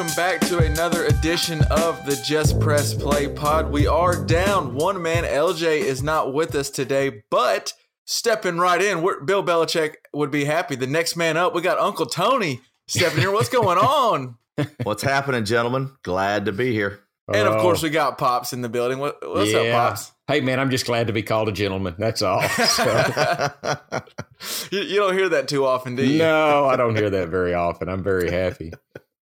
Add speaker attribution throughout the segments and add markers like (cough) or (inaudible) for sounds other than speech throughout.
Speaker 1: Welcome back to another edition of the Just Press Play pod. We are down. One man, LJ, is not with us today, but stepping right in, Bill Belichick would be happy. The next man up, we got Uncle Tony stepping here. What's going (laughs) on?
Speaker 2: What's happening, gentlemen? Glad to be here.
Speaker 1: And of course, oh. we got Pops in the building. What, what's yeah. up, Pops?
Speaker 3: Hey, man, I'm just glad to be called a gentleman. That's all. (laughs)
Speaker 1: you, you don't hear that too often, do you?
Speaker 3: No, I don't hear that very often. I'm very happy.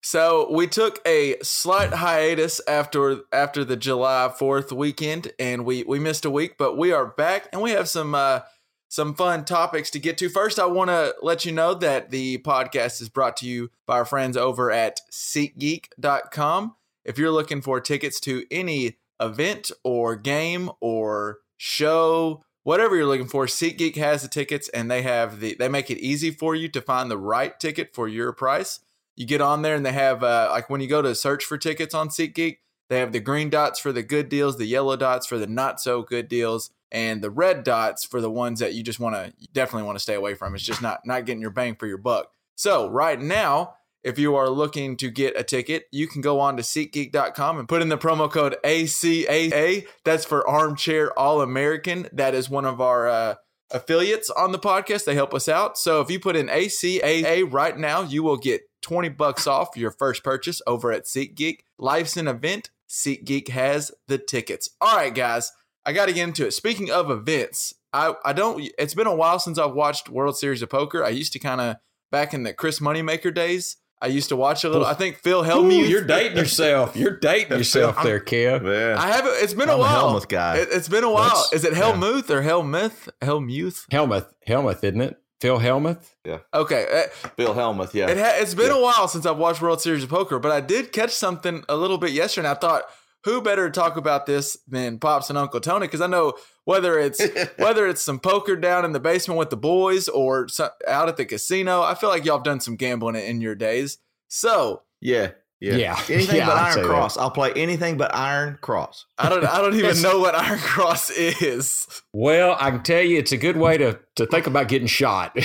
Speaker 1: So we took a slight hiatus after after the July Fourth weekend, and we we missed a week, but we are back, and we have some uh, some fun topics to get to. First, I want to let you know that the podcast is brought to you by our friends over at SeatGeek.com. If you're looking for tickets to any event or game or show, whatever you're looking for, SeatGeek has the tickets, and they have the they make it easy for you to find the right ticket for your price you get on there and they have uh, like when you go to search for tickets on SeatGeek, they have the green dots for the good deals, the yellow dots for the not so good deals, and the red dots for the ones that you just want to definitely want to stay away from. It's just not not getting your bang for your buck. So right now, if you are looking to get a ticket, you can go on to SeatGeek.com and put in the promo code ACAA. That's for Armchair All American. That is one of our uh, affiliates on the podcast. They help us out. So if you put in ACAA right now, you will get 20 bucks off your first purchase over at SeatGeek. Life's an event. SeatGeek has the tickets. All right, guys, I got to get into it. Speaking of events, I, I don't, it's been a while since I've watched World Series of Poker. I used to kind of, back in the Chris Moneymaker days, I used to watch a little. I think Phil Hellmuth.
Speaker 3: Ooh, you're dating yourself. You're dating yourself there, Kev.
Speaker 1: Man. I haven't. It's been I'm a while. A Hellmuth guy. It, has been a while. That's, Is it Hellmuth yeah. or Hellmuth? Hellmuth.
Speaker 3: Hellmuth. Hellmuth, isn't it? Phil Hellmuth?
Speaker 2: Yeah.
Speaker 1: Okay.
Speaker 2: Uh, Phil Hellmuth, yeah.
Speaker 1: It ha- it's been yeah. a while since I've watched World Series of Poker, but I did catch something a little bit yesterday. And I thought, who better to talk about this than Pops and Uncle Tony? Because I know whether it's (laughs) whether it's some poker down in the basement with the boys or out at the casino, I feel like y'all have done some gambling in your days. So
Speaker 2: yeah, yeah. yeah. (laughs) Anything yeah, but Iron Cross. That. I'll play anything but Iron Cross.
Speaker 1: I don't I don't (laughs) even know what Iron Cross is.
Speaker 3: Well, I can tell you it's a good way to to think about getting shot. (laughs) we,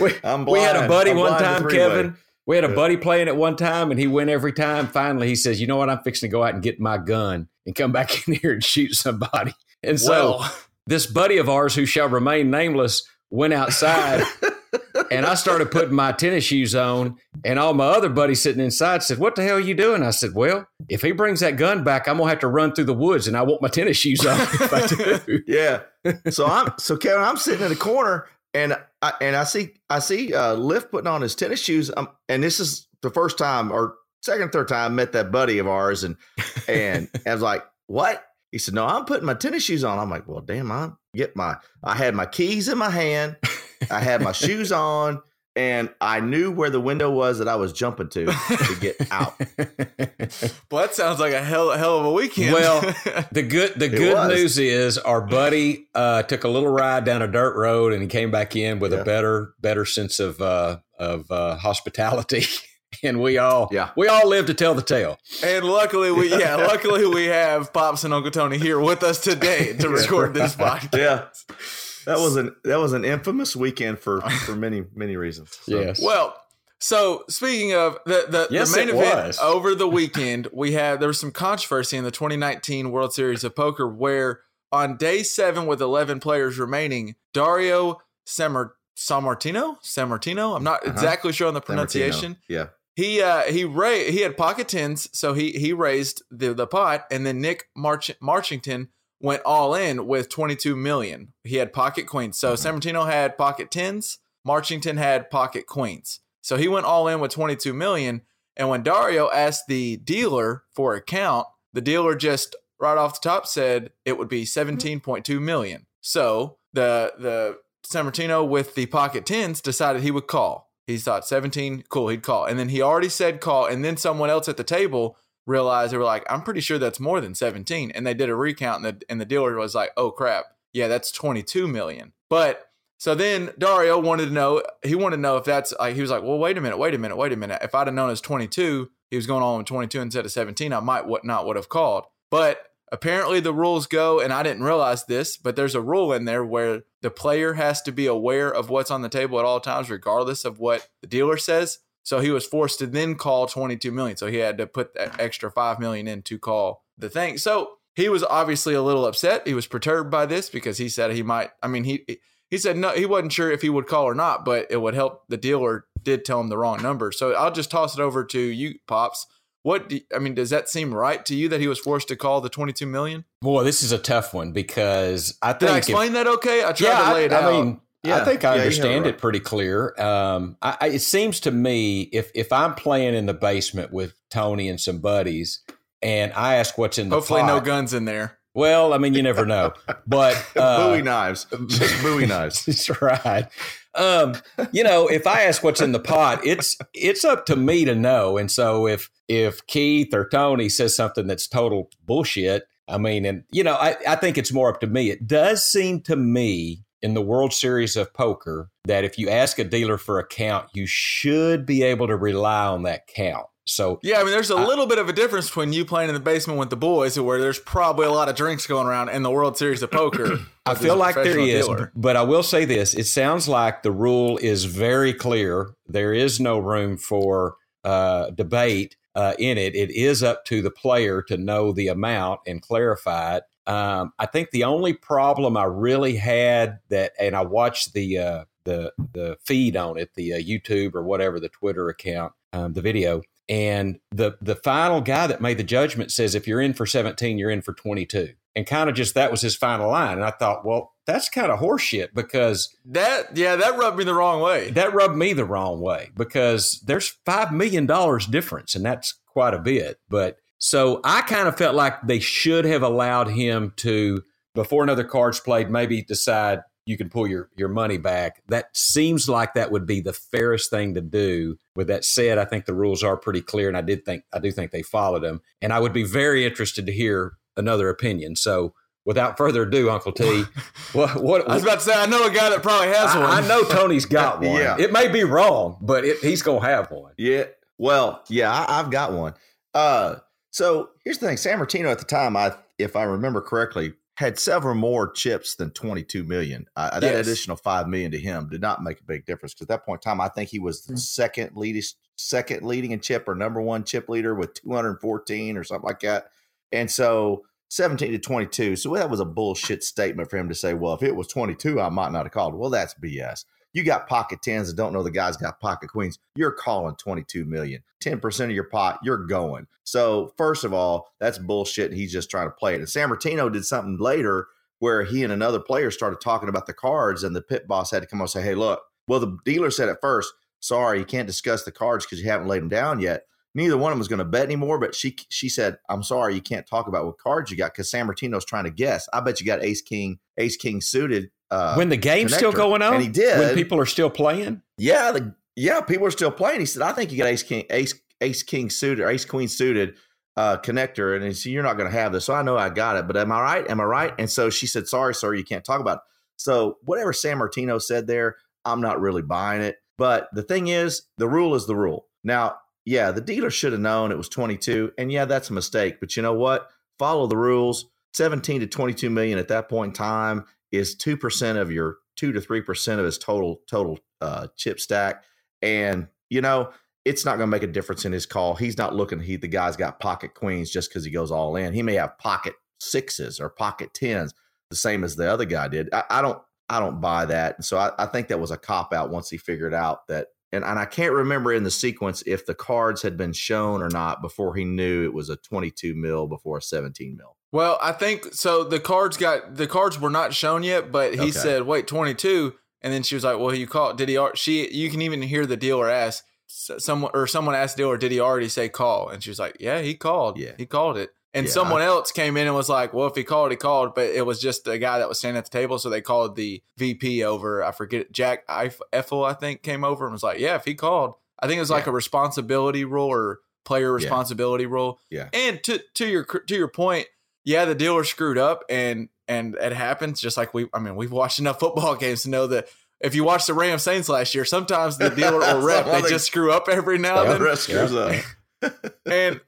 Speaker 3: we, we had a buddy I'm one time, Kevin. We had a buddy playing at one time and he went every time. Finally, he says, You know what? I'm fixing to go out and get my gun and come back in here and shoot somebody. And so well. this buddy of ours who shall remain nameless went outside and I started putting my tennis shoes on, and all my other buddies sitting inside said, "What the hell are you doing?" I said, "Well, if he brings that gun back, I'm gonna have to run through the woods, and I want my tennis shoes on." If I
Speaker 2: do. (laughs) yeah. So I'm so Kevin. I'm sitting in the corner, and I and I see I see uh, Lift putting on his tennis shoes. Um, and this is the first time or second, third time I met that buddy of ours, and and I was like, "What?" He said, "No, I'm putting my tennis shoes on." I'm like, "Well, damn, I get my I had my keys in my hand." I had my shoes on and I knew where the window was that I was jumping to to get out. (laughs)
Speaker 1: well, that sounds like a hell, hell of a weekend.
Speaker 3: well, (laughs) the good the good news is our buddy uh, took a little ride down a dirt road and he came back in with yeah. a better better sense of uh, of uh, hospitality. (laughs) and we all yeah we all live to tell the tale.
Speaker 1: And luckily we yeah luckily we have Pops and Uncle Tony here with us today to record this podcast.
Speaker 2: Yeah. That was an that was an infamous weekend for (laughs) for many many reasons.
Speaker 3: So. Yes.
Speaker 1: Well, so speaking of the the, yes, the main event was. over the (laughs) weekend, we had there was some controversy in the 2019 World Series of Poker where on day seven with 11 players remaining, Dario Samar- Sammartino, Sammartino, I'm not uh-huh. exactly sure on the pronunciation.
Speaker 2: Yeah.
Speaker 1: He uh he ra- he had pocket tens, so he he raised the the pot, and then Nick March- Marchington went all in with 22 million. He had pocket queens. So mm-hmm. Sammartino had pocket tens, Marchington had pocket queens. So he went all in with 22 million. And when Dario asked the dealer for a count, the dealer just right off the top said it would be 17.2 million. So the the Sammartino with the pocket tens decided he would call. He thought 17, cool, he'd call. And then he already said call. And then someone else at the table realized they were like, I'm pretty sure that's more than 17. And they did a recount and the, and the dealer was like, oh crap, yeah, that's 22 million. But so then Dario wanted to know, he wanted to know if that's like, he was like, well, wait a minute, wait a minute, wait a minute. If I'd have known it was 22, he was going on with 22 instead of 17, I might what not would have called. But apparently the rules go, and I didn't realize this, but there's a rule in there where the player has to be aware of what's on the table at all times, regardless of what the dealer says. So he was forced to then call 22 million. So he had to put that extra 5 million in to call the thing. So he was obviously a little upset. He was perturbed by this because he said he might, I mean, he, he said no, he wasn't sure if he would call or not, but it would help. The dealer did tell him the wrong number. So I'll just toss it over to you, Pops. What do, I mean, does that seem right to you that he was forced to call the 22 million?
Speaker 3: Boy, this is a tough one because I think.
Speaker 1: Did I explain if, that okay? I tried yeah, to lay it I, out. I mean,
Speaker 3: yeah, I think I yeah, understand it pretty clear. Um, I, I, it seems to me if if I'm playing in the basement with Tony and some buddies, and I ask what's in the
Speaker 1: hopefully
Speaker 3: pot,
Speaker 1: no guns in there.
Speaker 3: Well, I mean, you never know, but (laughs)
Speaker 2: uh, Bowie knives, just Bowie knives.
Speaker 3: That's right. Um, you know, if I ask what's in the pot, it's it's up to me to know. And so if if Keith or Tony says something that's total bullshit, I mean, and you know, I, I think it's more up to me. It does seem to me in the World Series of Poker that if you ask a dealer for a count, you should be able to rely on that count. So
Speaker 1: yeah, I mean, there's a I, little bit of a difference between you playing in the basement with the boys, where there's probably a lot of drinks going around, in the World Series of Poker. (clears throat)
Speaker 3: I feel like there is, dealer. but I will say this: it sounds like the rule is very clear. There is no room for uh, debate uh, in it. It is up to the player to know the amount and clarify it. Um, I think the only problem I really had that, and I watched the uh, the the feed on it, the uh, YouTube or whatever the Twitter account, um, the video and the the final guy that made the judgment says if you're in for 17, you're in for 22. And kind of just that was his final line. And I thought, well, that's kind of horseshit because
Speaker 1: that yeah, that rubbed me the wrong way.
Speaker 3: That rubbed me the wrong way because there's five million dollars difference, and that's quite a bit. But so I kind of felt like they should have allowed him to before another card's played, maybe decide you can pull your, your money back. That seems like that would be the fairest thing to do. With that said, I think the rules are pretty clear, and I did think I do think they followed them. And I would be very interested to hear another opinion. So without further ado, Uncle T, (laughs)
Speaker 1: what, what, I was about to say I know a guy that probably has
Speaker 3: I,
Speaker 1: one.
Speaker 3: I know Tony's got (laughs) one. yeah. It may be wrong, but it, he's gonna have one.
Speaker 2: Yeah. Well, yeah, I, have got one. Uh, so here's the thing: Sammartino at the time, I if I remember correctly, had several more chips than 22 million. Uh, that yes. additional 5 million to him did not make a big difference because at that point in time, I think he was the mm-hmm. second leading, second leading in chip or number one chip leader with 214 or something like that. And so 17 to 22. So that was a bullshit statement for him to say, well, if it was 22, I might not have called. Well, that's BS. You got pocket tens and don't know the guy's got pocket queens. You're calling 22 million. 10% of your pot, you're going. So, first of all, that's bullshit. He's just trying to play it. And Sammartino did something later where he and another player started talking about the cards, and the pit boss had to come and say, Hey, look, well, the dealer said at first, sorry, you can't discuss the cards because you haven't laid them down yet. Neither one of them was going to bet anymore, but she she said, "I'm sorry, you can't talk about what cards you got because Sammartino's trying to guess. I bet you got Ace King, Ace King suited
Speaker 3: uh, when the game's connector. still going on,
Speaker 2: and he did.
Speaker 3: When people are still playing,
Speaker 2: yeah, the yeah, people are still playing. He said, "I think you got Ace King, Ace Ace King suited, or Ace Queen suited uh, connector," and he said, "You're not going to have this." So I know I got it, but am I right? Am I right? And so she said, "Sorry, sir, you can't talk about." It. So whatever Sammartino said there, I'm not really buying it. But the thing is, the rule is the rule. Now, yeah, the dealer should have known it was 22. And yeah, that's a mistake. But you know what? Follow the rules. 17 to 22 million at that point in time is 2% of your 2 to 3% of his total total uh, chip stack. And, you know, it's not going to make a difference in his call. He's not looking, he the guy's got pocket queens just because he goes all in. He may have pocket sixes or pocket tens, the same as the other guy did. I, I don't I don't buy that. And So I, I think that was a cop out once he figured out that and, and I can't remember in the sequence if the cards had been shown or not before he knew it was a 22 mil before a 17 mil.
Speaker 1: Well, I think so. The cards got the cards were not shown yet, but he okay. said, "Wait, 22," and then she was like, "Well, you call? Did he? She? You can even hear the dealer ask someone or someone asked the dealer, "Did he already say call?" And she was like, "Yeah, he called. Yeah, he called it." And yeah, someone I, else came in and was like, "Well, if he called, he called." But it was just a guy that was standing at the table, so they called the VP over. I forget Jack Effel, I think, came over and was like, "Yeah, if he called, I think it was like yeah. a responsibility rule or player responsibility yeah. rule."
Speaker 2: Yeah.
Speaker 1: And to to your to your point, yeah, the dealer screwed up, and and it happens. Just like we, I mean, we've watched enough football (laughs) games to know that if you watch the Ram Saints last year, sometimes the dealer or rep they just screw up every now and then. Screws up. (laughs) (laughs) and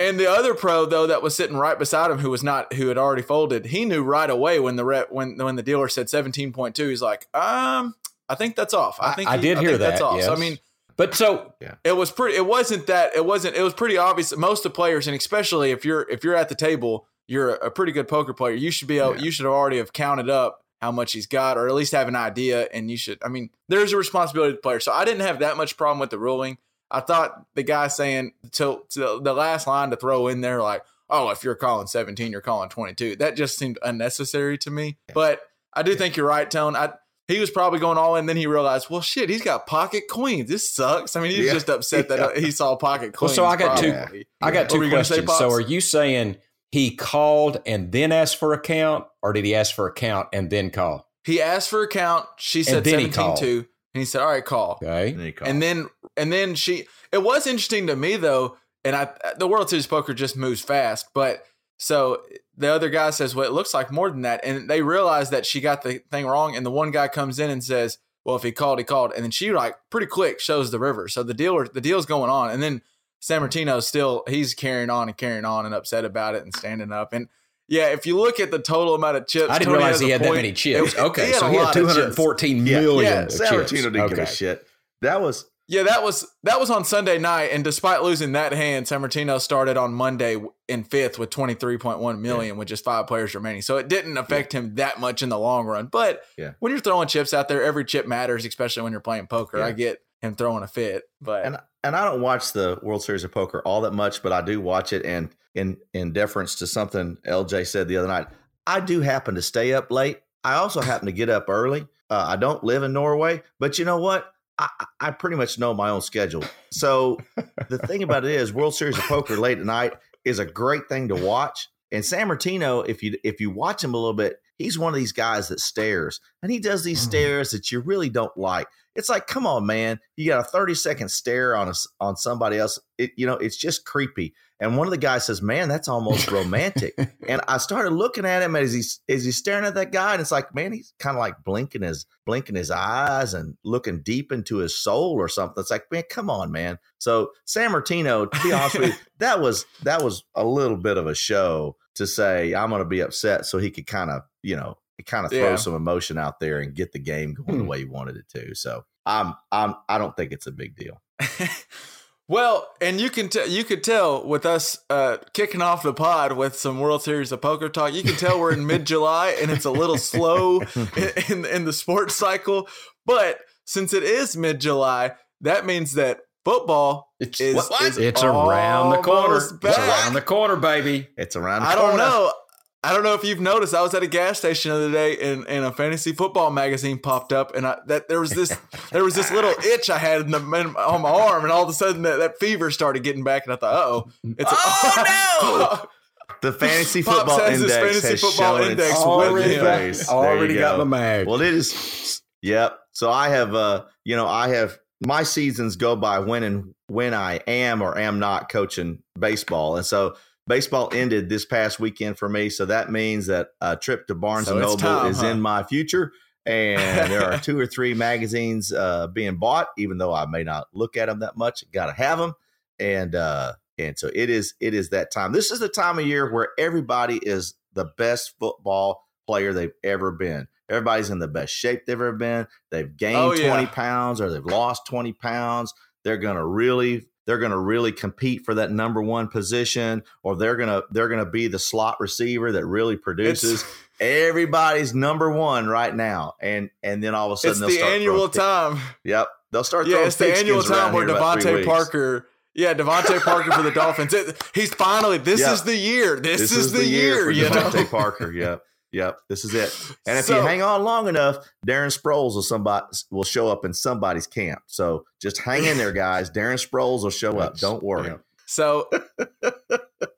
Speaker 1: and the other pro though that was sitting right beside him, who was not who had already folded, he knew right away when the rep when when the dealer said seventeen point two. He's like, um, I think that's off. I think
Speaker 3: I, I did hear that. That's off. Yes.
Speaker 1: So, I mean,
Speaker 3: but so
Speaker 1: yeah. it was pretty. It wasn't that. It wasn't. It was pretty obvious. Most of the players, and especially if you're if you're at the table, you're a pretty good poker player. You should be. Able, yeah. You should already have counted up how much he's got, or at least have an idea. And you should. I mean, there's a responsibility to the player. So I didn't have that much problem with the ruling. I thought the guy saying to, to the last line to throw in there, like, oh, if you're calling 17, you're calling 22. That just seemed unnecessary to me. But I do think you're right, Tone. I, he was probably going all in. Then he realized, well, shit, he's got pocket queens. This sucks. I mean, he's yeah. just upset that uh, he (laughs) saw pocket queens.
Speaker 3: Well, so I got probably. two. I got two questions. Say, so are you saying he called and then asked for a count, or did he ask for a count and then call?
Speaker 1: He asked for a count. She said 17 2. And he said, "All right, call."
Speaker 3: Okay.
Speaker 1: And, and then and then she. It was interesting to me though, and I the World Series poker just moves fast, but so the other guy says, "Well, it looks like more than that," and they realize that she got the thing wrong, and the one guy comes in and says, "Well, if he called, he called," and then she like pretty quick shows the river. So the dealer, the deal's going on, and then Sammartino still he's carrying on and carrying on and upset about it and standing up and yeah, if you look at the total amount of chips,
Speaker 3: I didn't Tony realize he had point, that many chips. It, okay, he so he had 214 million. Yeah, yeah
Speaker 2: Sammartino
Speaker 3: didn't
Speaker 2: okay. give a shit. That was
Speaker 1: yeah, that was that was on Sunday night, and despite losing that hand, Sammartino started on Monday in fifth with twenty three point one million, yeah. with just five players remaining. So it didn't affect yeah. him that much in the long run. But
Speaker 2: yeah.
Speaker 1: when you're throwing chips out there, every chip matters, especially when you're playing poker. I get him throwing a fit, but
Speaker 2: and and I don't watch the World Series of Poker all that much, but I do watch it. And in in deference to something LJ said the other night, I do happen to stay up late. I also happen to get up early. Uh, I don't live in Norway, but you know what? I, I pretty much know my own schedule. So (laughs) the thing about it is, World Series of Poker late at night is a great thing to watch. And Sammartino, if you if you watch him a little bit, he's one of these guys that stares, and he does these mm. stares that you really don't like. It's like, come on, man, you got a thirty second stare on us on somebody else. It, you know, it's just creepy. And one of the guys says, "Man, that's almost romantic." and I started looking at him as he's as he's staring at that guy, and it's like, man, he's kind of like blinking his blinking his eyes and looking deep into his soul or something. It's like, man, come on, man. So Sammartino, to be honest with you, (laughs) that was that was a little bit of a show to say I'm going to be upset, so he could kind of you know it kind of throw yeah. some emotion out there and get the game going hmm. the way you wanted it to. So I'm I'm I don't think it's a big deal. (laughs)
Speaker 1: Well, and you can tell you could tell with us uh, kicking off the pod with some World Series of Poker talk. You can tell we're in mid July and it's a little slow in, (laughs) in, in the sports cycle. But since it is mid July, that means that football it's, is, what, is
Speaker 3: it's around the corner. Back. It's around the corner, baby.
Speaker 2: It's around.
Speaker 1: I don't know. I don't know if you've noticed. I was at a gas station the other day, and, and a fantasy football magazine popped up, and I, that there was this there was this little (laughs) itch I had in the, in, on my arm, and all of a sudden that, that fever started getting back, and I thought, oh, it's (laughs)
Speaker 2: oh no. The fantasy football Pops index has, fantasy has football shown index
Speaker 3: already, got, already got my mag.
Speaker 2: Well, it is. Yep. So I have, uh, you know, I have my seasons go by when and when I am or am not coaching baseball, and so baseball ended this past weekend for me, so that means that a trip to Barnes so and Noble time, is huh? in my future. And there are (laughs) two or three magazines uh, being bought, even though I may not look at them that much. Got to have them. and uh, and so it is it is that time. This is the time of year where everybody is the best football player they've ever been. Everybody's in the best shape they've ever been. They've gained oh, yeah. 20 pounds or they've lost 20 pounds. They're going to really they're going to really compete for that number one position or they're going to they're going to be the slot receiver that really produces it's, everybody's number one right now and and then all of a sudden
Speaker 1: it's the annual time
Speaker 2: yep they'll start
Speaker 1: yeah it's the annual time where DeVante Parker yeah, DeVante Parker for the Dolphins. It, he's finally. This yep. is the year. This, this is, is, the, year. year
Speaker 2: for DeVante Parker. Yep. Yep, this is it. And if so, you hang on long enough, Darren Sproles will somebody will show up in somebody's camp. So just hang in there, guys. Darren Sproles will show up. Don't worry.
Speaker 1: So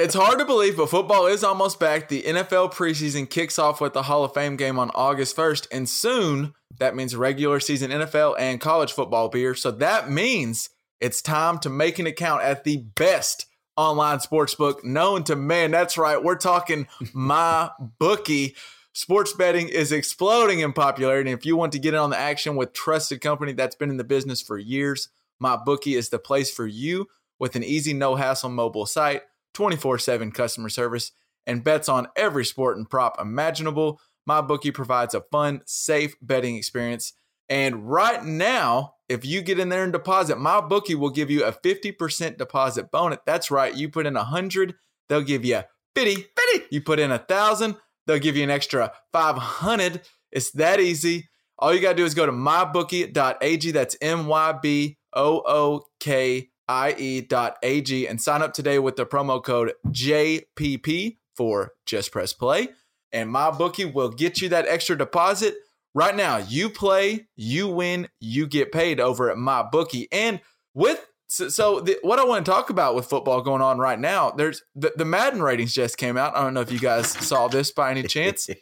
Speaker 1: it's hard to believe, but football is almost back. The NFL preseason kicks off with the Hall of Fame game on August 1st, and soon that means regular season NFL and college football beer. So that means it's time to make an account at the best online sportsbook known to man. That's right. We're talking (laughs) my bookie. Sports betting is exploding in popularity. And if you want to get in on the action with trusted company that's been in the business for years, my bookie is the place for you with an easy, no hassle mobile site, 24 7 customer service, and bets on every sport and prop imaginable. My bookie provides a fun, safe betting experience. And right now, if you get in there and deposit, my bookie will give you a 50% deposit bonus. That's right. You put in a hundred, they'll give you 50. 50. You put in a thousand, they'll give you an extra 500. It's that easy. All you got to do is go to mybookie.ag. That's M Y B O O K I E.ag and sign up today with the promo code JPP for Just Press Play. And my bookie will get you that extra deposit right now, you play, you win, you get paid over at my bookie. And with so, so the, what I want to talk about with football going on right now, there's the, the Madden ratings just came out. I don't know if you guys saw this by any chance. (laughs)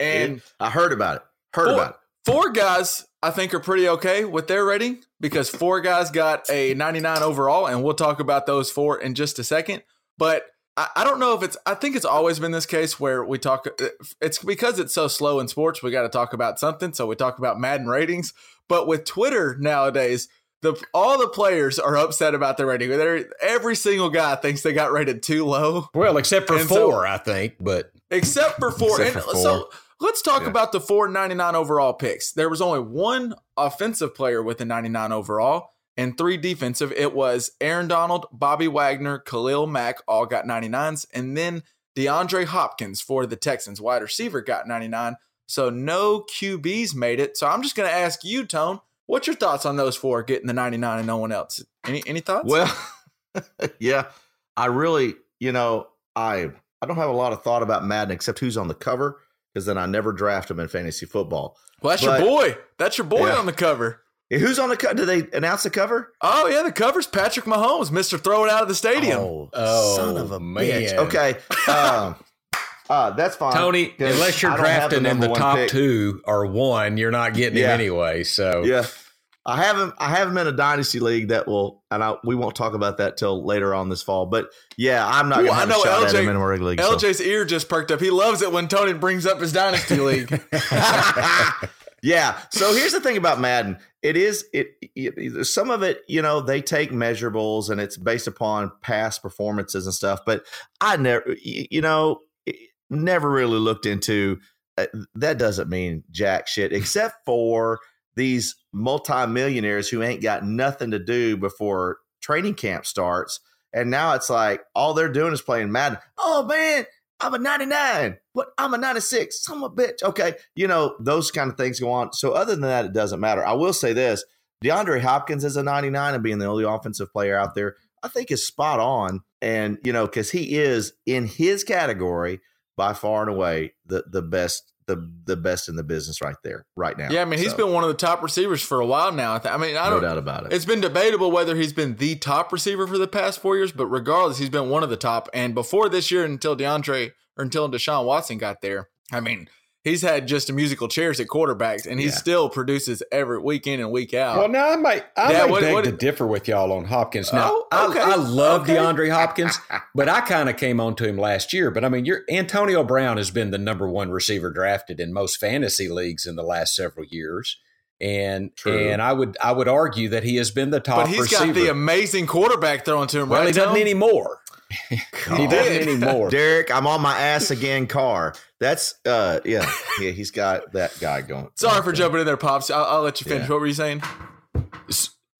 Speaker 2: And I heard about it. Heard
Speaker 1: four,
Speaker 2: about it.
Speaker 1: Four guys I think are pretty okay with their rating because four guys got a 99 overall, and we'll talk about those four in just a second. But I, I don't know if it's. I think it's always been this case where we talk. Uh, it's because it's so slow in sports. We got to talk about something, so we talk about Madden ratings. But with Twitter nowadays, the all the players are upset about their rating. They're, every single guy thinks they got rated too low.
Speaker 3: Well, except for and four, so, I think. But
Speaker 1: except for four, except and for four. so let's talk yeah. about the four ninety nine overall picks. There was only one offensive player with a ninety nine overall and three defensive. It was Aaron Donald, Bobby Wagner, Khalil Mack, all got 99s. And then DeAndre Hopkins for the Texans, wide receiver, got 99. So no QBs made it. So I'm just going to ask you, Tone, what's your thoughts on those four getting the 99 and no one else? Any any thoughts?
Speaker 2: Well, (laughs) yeah, I really, you know, I I don't have a lot of thought about Madden except who's on the cover because then I never draft him in fantasy football.
Speaker 1: Well, that's but, your boy. That's your boy yeah. on the cover.
Speaker 2: Who's on the cover? Did they announce the cover?
Speaker 1: Oh yeah, the cover's Patrick Mahomes, Mister Throw It Out of the Stadium.
Speaker 2: Oh, oh son of a man. bitch. Okay, um, (laughs) uh, that's fine.
Speaker 3: Tony, unless you're drafting the in the top pick. two or one, you're not getting yeah. him anyway. So
Speaker 2: yeah, I haven't. I have him in a dynasty league that will, and I, we won't talk about that till later on this fall. But yeah, I'm not. Ooh, I know LJ. in a regular league,
Speaker 1: LJ's so. ear just perked up. He loves it when Tony brings up his dynasty league. (laughs)
Speaker 2: yeah. So here's the thing about Madden it is it, it, some of it you know they take measurables and it's based upon past performances and stuff but i never you know never really looked into uh, that doesn't mean jack shit (laughs) except for these multimillionaires who ain't got nothing to do before training camp starts and now it's like all they're doing is playing madden. Oh man I'm a 99. but I'm a 96. I'm a bitch. Okay. You know, those kind of things go on. So, other than that, it doesn't matter. I will say this DeAndre Hopkins is a 99 and being the only offensive player out there, I think is spot on. And, you know, because he is in his category by far and away the, the best the the best in the business right there right now.
Speaker 1: Yeah, I mean he's so. been one of the top receivers for a while now. I mean, I don't
Speaker 2: no doubt about it.
Speaker 1: It's been debatable whether he's been the top receiver for the past four years, but regardless, he's been one of the top. And before this year, until DeAndre or until Deshaun Watson got there. I mean, he's had just a musical chairs at quarterbacks, and he yeah. still produces every week in and week out.
Speaker 3: Well, now I might I yeah, might what, beg what, to differ with y'all on Hopkins. Now, oh, okay. I, I, love okay. DeAndre Hopkins, (laughs) but I kind of came on to him last year. But I mean, your Antonio Brown has been the number one receiver drafted in most fantasy leagues in the last several years. And True. and I would I would argue that he has been the top.
Speaker 1: But he's
Speaker 3: receiver.
Speaker 1: got the amazing quarterback throwing to him.
Speaker 3: Well,
Speaker 1: right,
Speaker 3: he doesn't anymore. (laughs) he doesn't anymore.
Speaker 2: Derek, I'm on my ass again. Car. That's uh yeah yeah. He's got that guy going. (laughs)
Speaker 1: Sorry for jumping in there, pops. I'll, I'll let you finish. Yeah. What were you saying?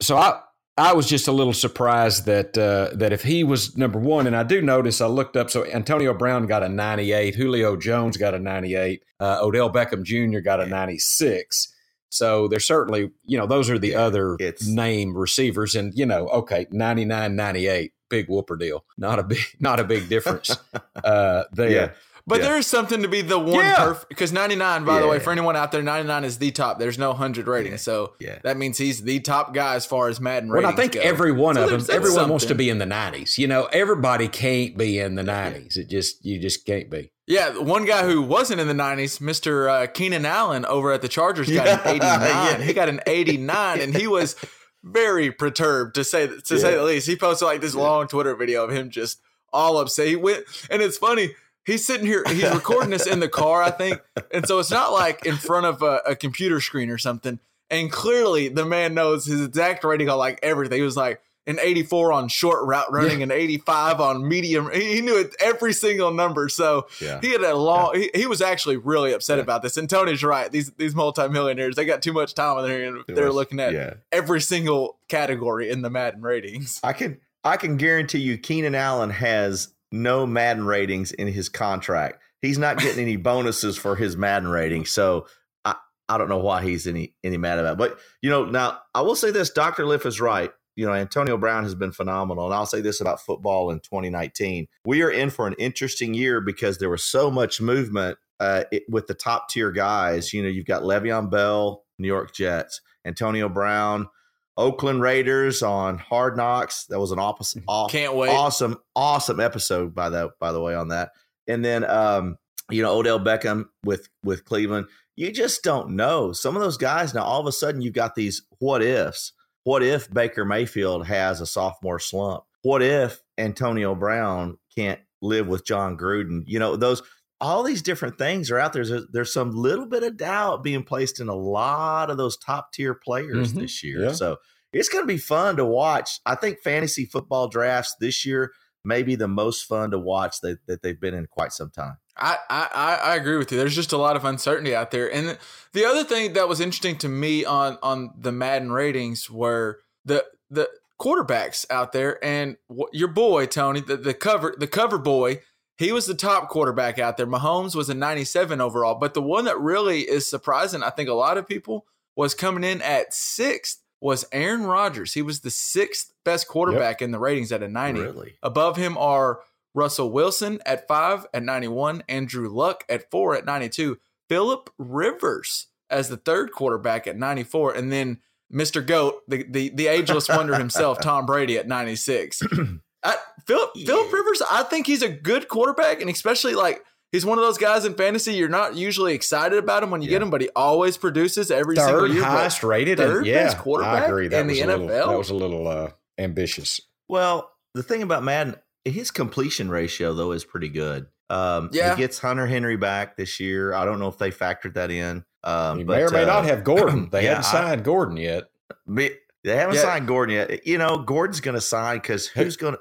Speaker 3: So I I was just a little surprised that uh, that if he was number one, and I do notice I looked up. So Antonio Brown got a 98, Julio Jones got a 98, uh, Odell Beckham Jr. got a 96. So there's certainly, you know, those are the other it's, name receivers, and you know, okay, 99, 98, big whooper deal, not a big, (laughs) not a big difference (laughs) uh, there. Yeah.
Speaker 1: But yeah. there is something to be the one yeah. perfect because 99, by yeah. the way, for anyone out there, 99 is the top. There's no 100 rating. So yeah. that means he's the top guy as far as Madden
Speaker 3: well. I think
Speaker 1: go.
Speaker 3: every one so of them, everyone something. wants to be in the 90s. You know, everybody can't be in the 90s. It just, you just can't be.
Speaker 1: Yeah, one guy who wasn't in the 90s, Mr. Uh, Keenan Allen over at the Chargers got an (laughs) 89. He got an 89 and he was very perturbed to say to say the least. He posted like this long Twitter video of him just all upset. He went and it's funny he's sitting here he's recording this in the car i think. And so it's not like in front of a, a, computer screen or something. And clearly the man knows his exact rating on like everything. He was like an 84 on short route running yeah. an 85 on medium. He, he, knew it every single number. So yeah. he had a long yeah. he, he, was actually really upset about this. And tony's right. These these multimillionaires they got too much time on there and they're looking at every single category in the madden ratings.
Speaker 2: I can i can guarantee you keenan allen has no Madden ratings in his contract. He's not getting any bonuses for his Madden rating. So I, I don't know why he's any any mad about it. But you know, now I will say this, Dr. Liff is right. You know, Antonio Brown has been phenomenal. And I'll say this about football in 2019. We are in for an interesting year because there was so much movement uh, it, with the top tier guys. You know, you've got Le'Veon Bell, New York Jets, Antonio Brown, Oakland Raiders on Hard Knocks. That was an opposite.
Speaker 1: Can't wait.
Speaker 2: Awesome, awesome episode by the by the way on that. And then um, you know Odell Beckham with with Cleveland. You just don't know some of those guys. Now all of a sudden you've got these what ifs. What if Baker Mayfield has a sophomore slump? What if Antonio Brown can't live with Jon Gruden? You know those all these different things are out there. There's, there's some little bit of doubt being placed in a lot of those top tier players mm-hmm. this year. Yeah. So it's going to be fun to watch. I think fantasy football drafts this year may be the most fun to watch that, that they've been in quite some time.
Speaker 1: I, I, I agree with you. There's just a lot of uncertainty out there. And the other thing that was interesting to me on on the Madden ratings were the the quarterbacks out there and your boy Tony, the, the cover the cover boy he was the top quarterback out there. Mahomes was a 97 overall, but the one that really is surprising, I think a lot of people, was coming in at sixth was Aaron Rodgers. He was the sixth best quarterback yep. in the ratings at a 90. Really? Above him are Russell Wilson at five at 91, Andrew Luck at four at 92, Philip Rivers as the third quarterback at 94, and then Mr. Goat, the, the, the ageless wonder himself, (laughs) Tom Brady at 96. (clears throat) I, Philip yeah. Philip Rivers, I think he's a good quarterback, and especially like he's one of those guys in fantasy. You're not usually excited about him when you yeah. get him, but he always produces every
Speaker 3: third
Speaker 1: single year.
Speaker 3: highest rated, third yeah, best quarterback I agree. That in the NFL. Little, that was a little uh, ambitious.
Speaker 2: Well, the thing about Madden, his completion ratio though is pretty good. Um, yeah, he gets Hunter Henry back this year. I don't know if they factored that in. Um,
Speaker 3: he
Speaker 2: but,
Speaker 3: may or may uh, not have Gordon. (clears throat) They yeah, haven't signed I, Gordon yet.
Speaker 2: They haven't yeah. signed Gordon yet. You know, Gordon's going to sign because who's going to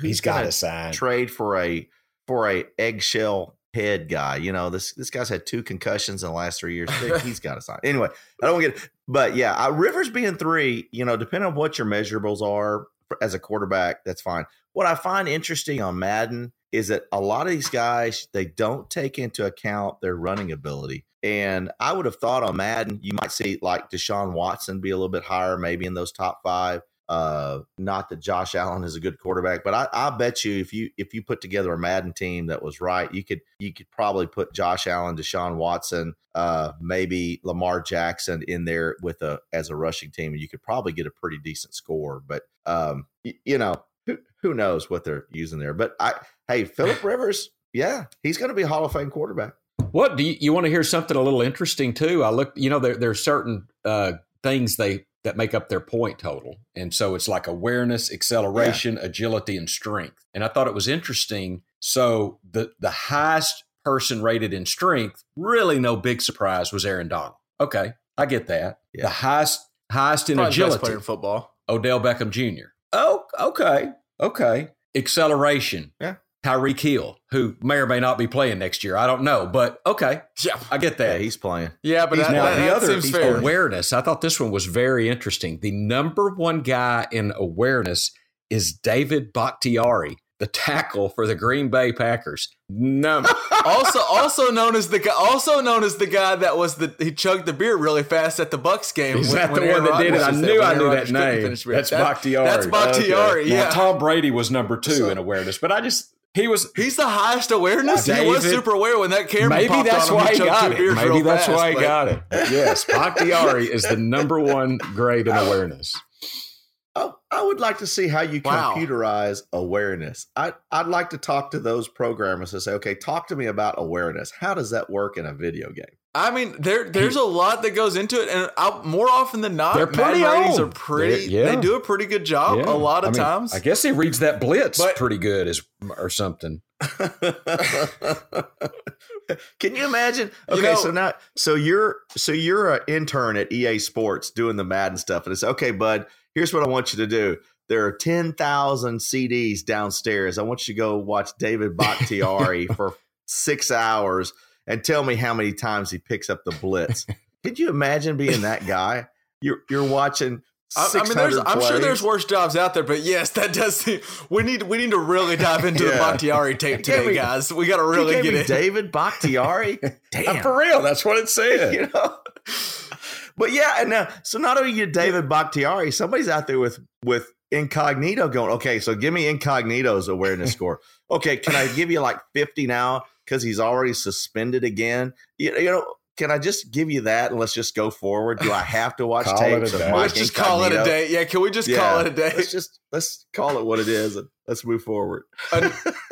Speaker 3: he's got to sign
Speaker 2: trade for a for a eggshell head guy. You know, this this guy's had two concussions in the last three years. he's got to sign. Anyway, I don't get, but yeah, uh, Rivers being three. You know, depending on what your measurables are as a quarterback, that's fine. What I find interesting on Madden is that a lot of these guys they don't take into account their running ability. And I would have thought on Madden, you might see like Deshaun Watson be a little bit higher, maybe in those top five. Uh, not that Josh Allen is a good quarterback, but I, I bet you if you if you put together a Madden team that was right, you could you could probably put Josh Allen, Deshaun Watson, uh, maybe Lamar Jackson in there with a as a rushing team, and you could probably get a pretty decent score. But um, y- you know, who who knows what they're using there? But I hey, Philip (laughs) Rivers, yeah, he's going to be a Hall of Fame quarterback.
Speaker 3: What do you, you want to hear something a little interesting too? I look, you know, there are certain uh, things they that make up their point total. And so it's like awareness, acceleration, yeah. agility, and strength. And I thought it was interesting. So the the highest person rated in strength, really no big surprise, was Aaron Donald. Okay, I get that. yeah. the highest highest in
Speaker 1: Probably
Speaker 3: agility.
Speaker 1: player in football.
Speaker 3: Odell Beckham Jr. Oh, okay, okay. Acceleration.
Speaker 2: Yeah.
Speaker 3: Tyreek Hill, who may or may not be playing next year. I don't know, but okay.
Speaker 1: Yeah,
Speaker 3: I get that.
Speaker 2: Yeah, he's playing.
Speaker 1: Yeah, but that,
Speaker 3: now
Speaker 1: that,
Speaker 3: the
Speaker 1: that
Speaker 3: other
Speaker 1: seems fair.
Speaker 3: awareness. I thought this one was very interesting. The number one guy in awareness is David Bakhtiari, the tackle for the Green Bay Packers. No, (laughs)
Speaker 1: also, also known as the guy, also known as the guy that was the he chugged the beer really fast at the Bucks game.
Speaker 3: is
Speaker 1: when-
Speaker 3: that
Speaker 1: when
Speaker 3: the one
Speaker 1: Aaron
Speaker 3: that did it? I knew I knew
Speaker 1: Aaron
Speaker 3: that name. That's
Speaker 1: That-
Speaker 3: Bakhtiari.
Speaker 1: That's Bakhtiari.
Speaker 3: Now,
Speaker 1: Yeah,
Speaker 3: Tom Brady was number two
Speaker 2: So-
Speaker 3: in awareness, but I just he was
Speaker 1: he's the highest awareness. he was super aware when that camera.
Speaker 3: Maybe
Speaker 1: popped
Speaker 3: that's
Speaker 1: on him,
Speaker 3: why he got it. Maybe that's
Speaker 1: fast,
Speaker 3: why he got it. (laughs) Yes, Bakhtiari is the number one grade in oh. awareness.
Speaker 2: Oh, I would like to see how you
Speaker 1: Wow.
Speaker 2: computerize awareness. I, I'd like to talk to those programmers and say, okay, talk to me about awareness. How does that work in a video game?
Speaker 1: I mean, there there's a lot that goes into it, and I, more often than not,
Speaker 3: They're pretty
Speaker 1: ratings
Speaker 3: on.
Speaker 1: are pretty.
Speaker 3: They're- yeah.
Speaker 1: They do a pretty good job
Speaker 3: Yeah.
Speaker 1: a lot of
Speaker 3: I mean,
Speaker 1: times.
Speaker 3: I guess he reads that blitz
Speaker 1: But-
Speaker 3: pretty good, as or something. (laughs)
Speaker 2: Can you imagine?
Speaker 1: You
Speaker 2: Okay,
Speaker 1: know-
Speaker 2: so now, so you're so you're an intern at EA Sports doing the Madden stuff, and it's okay, bud. Here's what I want you to do. There are ten thousand CDs downstairs. I want you to go watch David Bakhtiari (laughs) for six hours and tell me how many times he picks up the blitz. (laughs) Could you imagine being that guy? You're you're watching.
Speaker 1: I, I mean, there's,
Speaker 2: 600
Speaker 1: I'm sure there's worse jobs out there, but yes, that does seem. We need we need to really dive into the
Speaker 2: Yeah.
Speaker 1: Bakhtiari tape today,
Speaker 2: me-
Speaker 1: guys. We got to really
Speaker 2: gave
Speaker 1: get it.
Speaker 2: David (laughs) Bakhtiari. Uh, Damn.
Speaker 3: For real, that's what it said. (laughs)
Speaker 2: you know. But yeah, and now so not only you David Bakhtiari, somebody's out there with with incognito going. Okay, so give me incognito's awareness score. Okay, can I give you like fifty now because he's already suspended again? You, you know, can I just give you that and let's just go forward? Do I have to watch (laughs)
Speaker 3: Call it
Speaker 2: tapes
Speaker 3: a
Speaker 2: of. Mike
Speaker 1: Let's just call it a day. Yeah, can we just
Speaker 2: Yeah,
Speaker 1: call it a day?
Speaker 2: Let's just let's call it what it is and let's move forward.
Speaker 1: An- (laughs)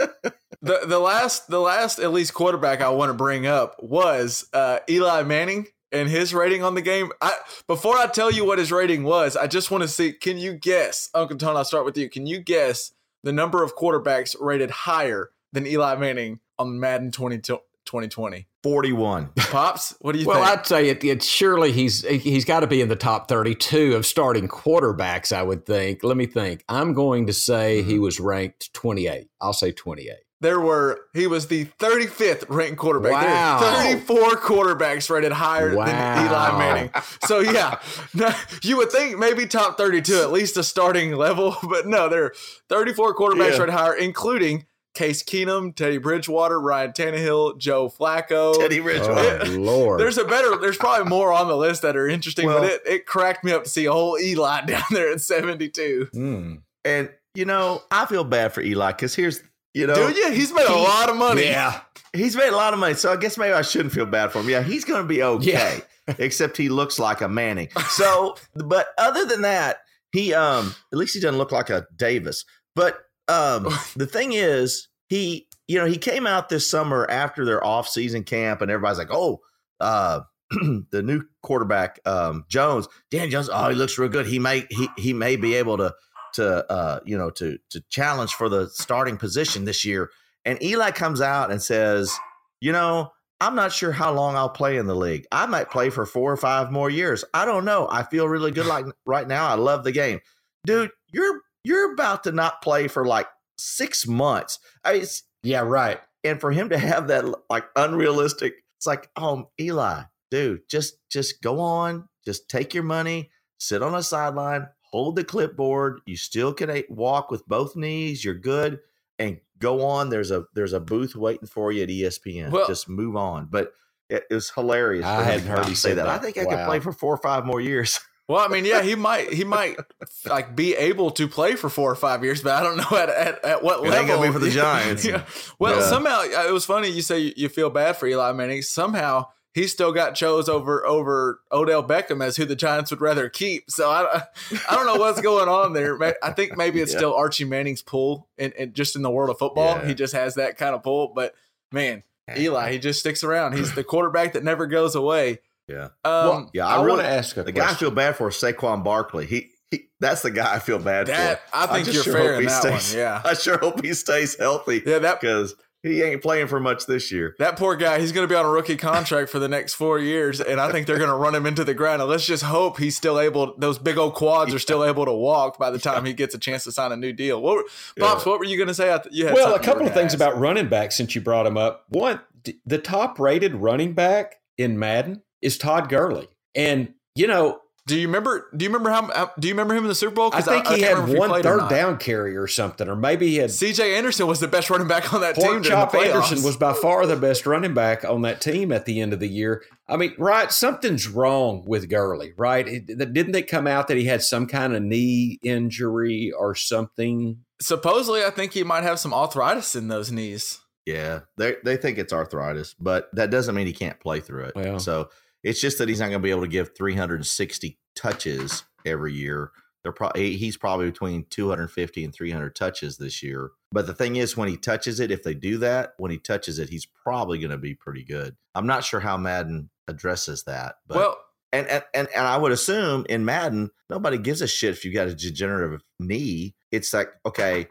Speaker 1: the the last the last at least quarterback I want to bring up was uh, Eli Manning and his rating on the game. I before I tell you what his rating was, I just want to see. Can you guess, Uncle Tony? I'll start with you. Can you guess the number of quarterbacks rated higher than Eli Manning on Madden 20, 2020?
Speaker 2: Forty-one.
Speaker 1: Pops, what do you
Speaker 3: Well,
Speaker 1: think?
Speaker 3: Well, I'd say it, it. Surely he's he's got to be in the top thirty-two of starting quarterbacks. I would think. Let me think. I'm going to say
Speaker 1: Mm-hmm.
Speaker 3: he was ranked twenty-eight. I'll say twenty-eight.
Speaker 1: there were he was the 35th ranked quarterback.
Speaker 3: Wow.
Speaker 1: There are 34 quarterbacks rated higher than Eli Manning. So yeah, (laughs) no, you would think maybe top 32 at least a starting level, (laughs) but no, there are 34 quarterbacks
Speaker 2: Yeah.
Speaker 1: rated higher, including Case Keenum, Teddy Bridgewater, Ryan Tannehill, Joe Flacco.
Speaker 2: Teddy Bridgewater.
Speaker 3: Oh (laughs) Lord!
Speaker 1: There's a better. There's probably more on the list that are interesting,
Speaker 2: Well-
Speaker 1: but it, it cracked me up to see a whole Eli (laughs) down there at 72.
Speaker 3: Hmm.
Speaker 2: And you know, I feel bad for Eli because here's you know
Speaker 1: Dude, yeah, he's made a lot of money.
Speaker 3: yeah.
Speaker 2: He's made a lot of money, so I guess maybe I shouldn't feel bad for him. Yeah, he's going to be okay, (laughs) except he looks like a Manning. So, but other than that, he um at least he doesn't look like a Davis. But um the thing is, he you know he came out this summer after their off season camp, and everybody's like, oh, uh, (clears throat) the new quarterback um Jones, Dan Jones, oh, he looks real good. He may he he may be able to to uh you know to to challenge for the starting position this year. And Eli comes out and says, you know, I'm not sure how long I'll play in the league. I might play for four or five more years. I don't know. I feel really good like (laughs) right now. I love the game. Dude, you're you're about to not play for like six months. I mean, it's,
Speaker 3: Yeah. Right.
Speaker 2: and for him to have that like unrealistic, it's like, oh Eli, dude, just just go on, just take your money, sit on a sideline, hold the clipboard. You still can eh, walk with both knees. You're good, and go on. There's a there's a booth waiting for you at ESPN.
Speaker 1: Well-
Speaker 2: just move on. But it, it was hilarious.
Speaker 3: I hadn't heard
Speaker 2: come
Speaker 3: he
Speaker 2: out and say
Speaker 3: said
Speaker 2: that. I think I could play for four or five more years. (laughs)
Speaker 1: Well, I mean, yeah, he might he might like be able to play for four or five years, but I don't know at at, at what
Speaker 2: It
Speaker 1: level.
Speaker 2: gonna be for the Giants. (laughs)
Speaker 1: Yeah. Well,
Speaker 2: Yeah.
Speaker 1: somehow uh, it was funny. You say you, feel bad for Eli Manning. Somehow he still got chose over over Odell Beckham as who the Giants would rather keep. So I I don't know what's going on there. I think maybe it's
Speaker 2: Yeah.
Speaker 1: still Archie Manning's pull, and, and just in the world of football, he just has that kind of pull. But man, Eli, he just sticks around. He's the quarterback that never goes away.
Speaker 2: Yeah.
Speaker 1: Um,
Speaker 2: Yeah,
Speaker 3: I,
Speaker 2: I,
Speaker 3: want
Speaker 2: really
Speaker 3: to ask a
Speaker 2: the guy I feel bad for is Saquon Barkley. He, he that's the guy I feel bad
Speaker 1: that
Speaker 2: for.
Speaker 1: I think
Speaker 2: just
Speaker 1: you're
Speaker 2: sure
Speaker 1: fair
Speaker 2: hope
Speaker 1: in
Speaker 2: he
Speaker 1: that
Speaker 2: stays-
Speaker 1: one. Yeah, (laughs)
Speaker 2: I sure hope he stays healthy
Speaker 1: yeah. That
Speaker 2: because he ain't playing for much this year.
Speaker 1: That poor guy, he's going to be on a rookie contract for the next four years, and I think they're going to run him into the ground. And let's just hope he's still able; those big old quads are still (laughs) able to walk by the time he gets a chance to sign a new deal. What, Pops? Yeah. What were you going to say? You
Speaker 3: had well, a couple of things ask. about running back since you brought him up. One, the top rated running back in Madden is Todd Gurley, and you know
Speaker 1: do you remember? Do you remember how? Do you remember him in the Super Bowl?
Speaker 3: I think I, he I had one third down carry or something, or maybe he had.
Speaker 1: C.J. Anderson was the best running back on that
Speaker 3: Pork
Speaker 1: team.
Speaker 3: Chop Anderson was by far the best running back on that team at the end of the year. I mean, right? Something's wrong with Gurley, right? didn't they come out that he had some kind of knee injury or something?
Speaker 1: Supposedly, I think he might have some arthritis in those knees.
Speaker 2: Yeah, they they think it's arthritis, but that doesn't mean he can't play through it. Well, so it's just that he's not going to be able to give 360 touches every year. They're pro- he's probably between 250 and 300 touches this year. But the thing is, when he touches it, if they do that, when he touches it, he's probably going to be pretty good. I'm not sure how Madden addresses that. But,
Speaker 1: well,
Speaker 2: and, and and and I would assume in Madden, nobody gives a shit if you got a degenerative knee. It's like okay,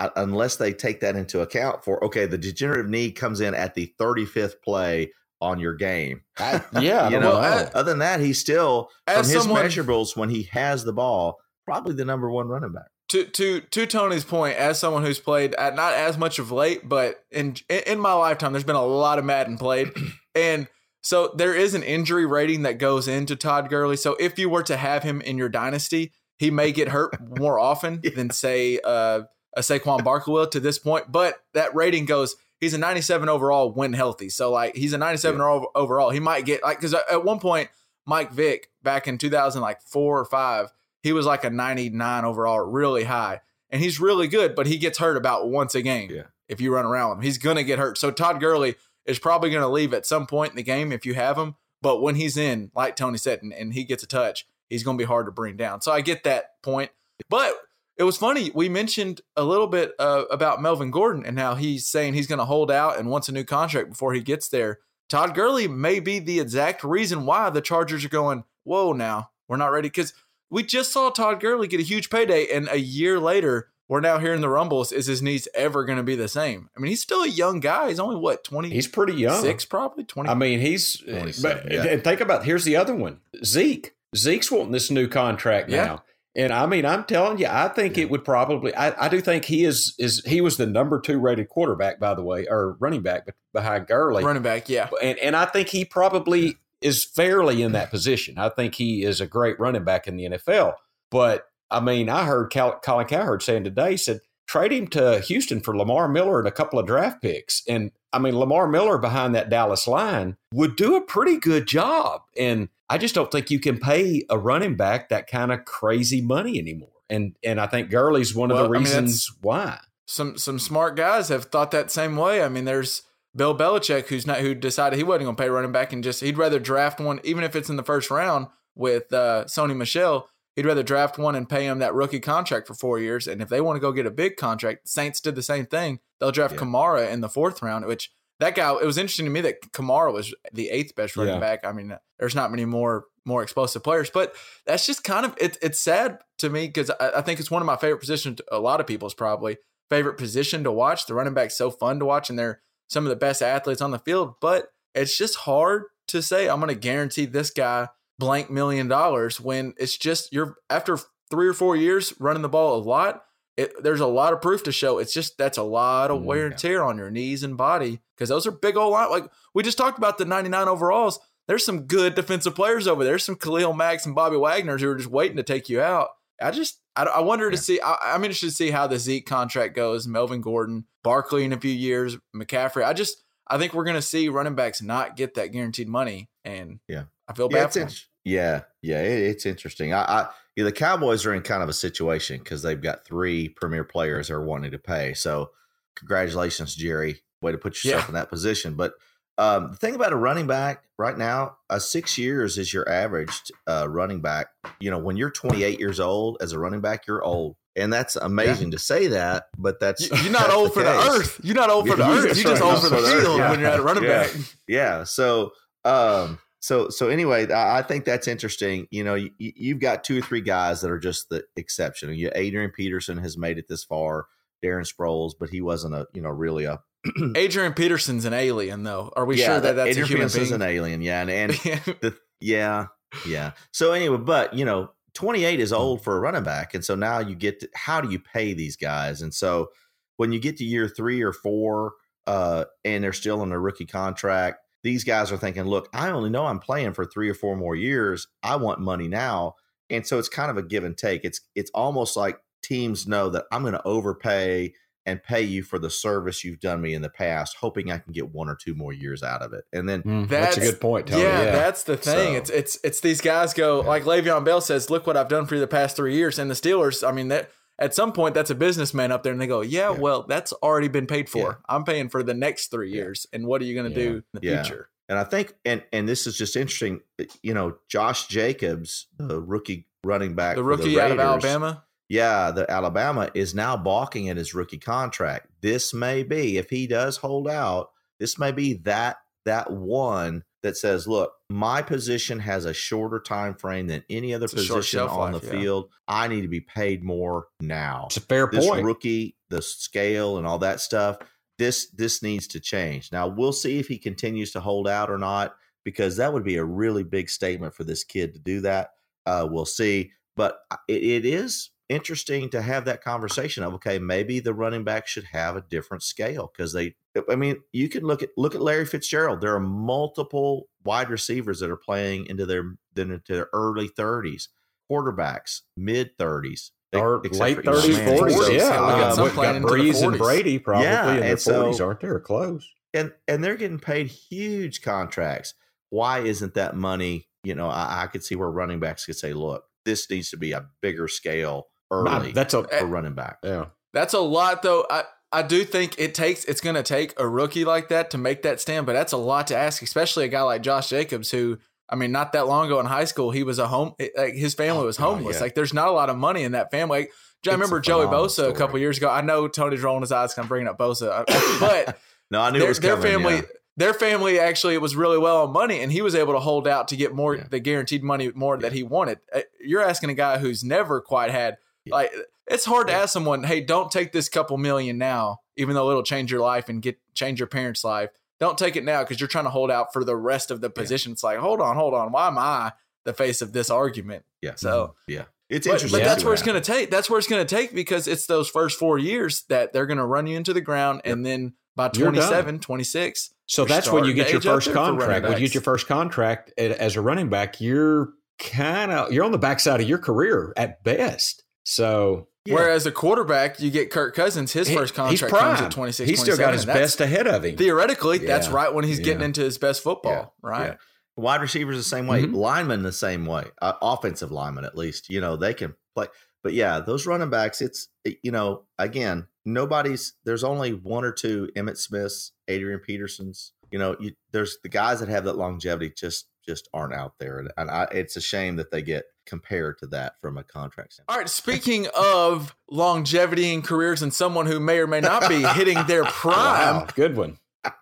Speaker 2: uh, unless they take that into account for okay, the degenerative knee comes in at the 35th play on your game. (laughs)
Speaker 3: I, yeah,
Speaker 2: you know. know. Other than that, he's still from his someone, measurables when he has the ball, probably the number one running back.
Speaker 1: To to to Tony's point, as someone who's played at not as much of late, but in in my lifetime, there's been a lot of Madden played, (clears throat) and so there is an injury rating that goes into Todd Gurley. So if you were to have him in your dynasty, he may get hurt more often (laughs) yeah. than say uh, a Saquon Barkley will to this point. But that rating goes he's a 97 overall when healthy. So like he's a 97 yeah. overall. He might get like because at one point Mike Vick back in 2000 like four or five, he was like a 99 overall, really high, and he's really good. But he gets hurt about once a game.
Speaker 2: Yeah.
Speaker 1: If you run around him, he's gonna get hurt. So Todd Gurley is probably gonna leave at some point in the game if you have him. But when he's in, like Tony said, and, and he gets a touch, he's gonna be hard to bring down. So I get that point, but it was funny. We mentioned a little bit uh, about Melvin Gordon and how he's saying he's going to hold out and wants a new contract before he gets there. Todd Gurley may be the exact reason why the Chargers are going, whoa, now we're not ready. Because we just saw Todd Gurley get a huge payday, and a year later, we're now hearing the rumbles. Is his knees ever going to be the same? I mean, he's still a young guy. He's only what twenty.
Speaker 3: He's pretty young.
Speaker 1: Six, probably twenty.
Speaker 3: I mean, he's. But yeah. and think about here's the other one. Zeke. Zeke's wanting this new contract now. And I mean, I'm telling you, I think yeah. it would probably. I, I, do think he is is he was the number two rated quarterback, by the way, or running back behind Gurley.
Speaker 1: Running back, yeah.
Speaker 3: And and I think he probably is fairly in that (clears throat) position. I think he is a great running back in the NFL. But I mean, I heard Cal, Colin Cowherd saying today said trade him to Houston for Lamar Miller and a couple of draft picks. And I mean, Lamar Miller behind that Dallas line would do a pretty good job. And I just don't think you can pay a running back that kind of crazy money anymore. And and I think Gurley's one well, of the reasons I mean, why.
Speaker 1: Some some smart guys have thought that same way. I mean, there's Bill Belichick who's not who decided he wasn't going to pay running back and just he'd rather draft one even if it's in the first round with uh, Sony Michel. He'd rather draft one and pay him that rookie contract for four years. And if they want to go get a big contract, Saints did the same thing. They'll draft yeah. Kamara in the fourth round, which that guy, it was interesting to me that Kamara was the eighth best running yeah. back. I mean, there's not many more more explosive players, but that's just kind of it, it's sad to me because I, I, think it's one of my favorite positions. A lot of people's probably favorite position to watch. The running back's so fun to watch, and they're some of the best athletes on the field. But it's just hard to say I'm going to guarantee this guy blank million dollars when it's just you're after three or four years running the ball a lot it, there's a lot of proof to show. It's just that's a lot of wear and tear on your knees and body because those are big old line. Like we just talked about the 99 overalls. There's some good defensive players over there. There's some Khalil Macks and Bobby Wagner's who are just waiting to take you out. I just I, I wonder yeah. to see. I, am interested to see how the Zeke contract goes. Melvin Gordon, Barkley in a few years, McCaffrey. I just I think we're going to see running backs not get that guaranteed money, and
Speaker 2: yeah,
Speaker 1: I feel bad.
Speaker 2: Yeah, yeah, yeah, it, it's interesting. I, I yeah, the Cowboys are in kind of a situation because they've got three premier players they're wanting to pay. So, congratulations, Jerry. Way to put yourself yeah. in that position. But um, the thing about a running back right now, uh, six years is your average uh, running back. You know, when you're 28 years old as a running back, you're old. And that's amazing yeah. to say that, but that's
Speaker 1: you're not old the for case. the earth. You're not old for the earth. You're just old for the field when you're at a running back.
Speaker 2: Yeah. So, um, so so anyway, I, I think that's interesting. You know, you, have got two or three guys that are just the exception. You, Adrian Peterson has made it this far. Darren Sproles, but he wasn't a you know really a (clears throat)
Speaker 1: Adrian Peterson's an alien, though. Are we yeah, sure that, that's Adrian a human Peterson's
Speaker 2: being? an alien? Yeah, and, and (laughs) the, yeah, yeah. So anyway, but you know, 28 is old for a running back, and so now you get to, how do you pay these guys? And so when you get to year three or four, uh, and they're still on a rookie contract, these guys are thinking, look, I only know I'm playing for three or four more years. I want money now. And so it's kind of a give and take. It's it's almost like teams know that I'm going to overpay and pay you for the service you've done me in the past, hoping I can get one or two more years out of it. And then
Speaker 3: mm, that's, that's, a good point. Tony.
Speaker 1: Yeah, yeah, that's the thing. So, it's it's it's these guys go yeah. like Le'Veon Bell says, "Look what I've done for you the past three years." And the Steelers, I mean that at some point that's a businessman up there and they go, yeah, yeah. well, that's already been paid for. Yeah. I'm paying for the next three years. And what are you going to do in the future?
Speaker 2: And I think, and and this is just interesting. Eh, you know, Josh Jacobs, the rookie running back,
Speaker 1: the rookie the Raiders, out of Alabama.
Speaker 2: Yeah, the Alabama is now balking at his rookie contract. This may be, if he does hold out, this may be that that one that says, look, my position has a shorter time frame than any other it's position on life, the yeah. field. I need to be paid more now.
Speaker 3: It's a fair
Speaker 2: this
Speaker 3: point.
Speaker 2: Rookie, the scale and all that stuff. This this needs to change. Now we'll see if he continues to hold out or not, because that would be a really big statement for this kid to do that. Uh, we'll see, but uh, it, it is interesting to have that conversation of okay, maybe the running back should have a different scale because they. I mean, you can look at look at Larry Fitzgerald. There are multiple wide receivers that are playing into their then into their early thirties, quarterbacks mid thirties.
Speaker 3: Or late thirties, forties, yeah.
Speaker 1: Uh, got, got
Speaker 3: Brees and Brady probably yeah, in their forties, so, aren't they? Or close,
Speaker 2: and and they're getting paid huge contracts. Why isn't that money? You know, I, I could see where running backs could say, "Look, this needs to be a bigger scale early that's a, eh, for running back.
Speaker 3: Yeah.
Speaker 1: That's a lot though. I I do think it takes it's going to take a rookie like that to make that stand, but that's a lot to ask, especially a guy like Josh Jacobs who I mean, not that long ago in high school, he was a home eh, like his family oh, was homeless. Oh, yeah. Like there's not a lot of money in that family. Like, I remember Joey Bosa story. a couple years ago. I know Tony's rolling his eyes because I'm bringing up Bosa, uh, (laughs) but
Speaker 2: no, I knew their,
Speaker 1: their family. Yeah. Their family actually was really well on money, and he was able to hold out to get more yeah. the guaranteed money more that he wanted. Uh, you're asking a guy who's never quite had like it's hard to ask someone, "Hey, don't take this couple million now, even though it'll change your life and get change your parents' life. Don't take it now because you're trying to hold out for the rest of the position." Yeah. It's like, hold on, hold on. Why am I the face of this argument?
Speaker 2: Yeah.
Speaker 1: So
Speaker 2: mm-hmm. yeah. It's
Speaker 1: but,
Speaker 2: interesting.
Speaker 1: But that's where it's going to take. That's where it's going to take because it's those first four years that they're going to run you into the ground. Yep. And then by 27, 26.
Speaker 3: So that's when you get your first contract. When you get your first contract as a running back, you're kind of, you're on the backside of your career at best. So
Speaker 1: yeah. Whereas a quarterback, you get Kirk Cousins, his first contract comes at 26,
Speaker 3: He's still got his that's, best ahead of him.
Speaker 1: Theoretically, yeah. that's right when he's yeah. getting into his best football, right?
Speaker 2: Wide receivers the same way, mm-hmm. linemen the same way, uh, offensive linemen at least. You know, they can play. But yeah, those running backs, it's, you know, again, nobody's, there's only one or two Emmitt Smiths, Adrian Petersons. You know, you, there's the guys that have that longevity just just aren't out there, and, and I, it's a shame that they get compared to that from a contract standpoint.
Speaker 1: All right, speaking of longevity and careers and someone who may or may not be hitting their (laughs) prime, wow,
Speaker 3: good one.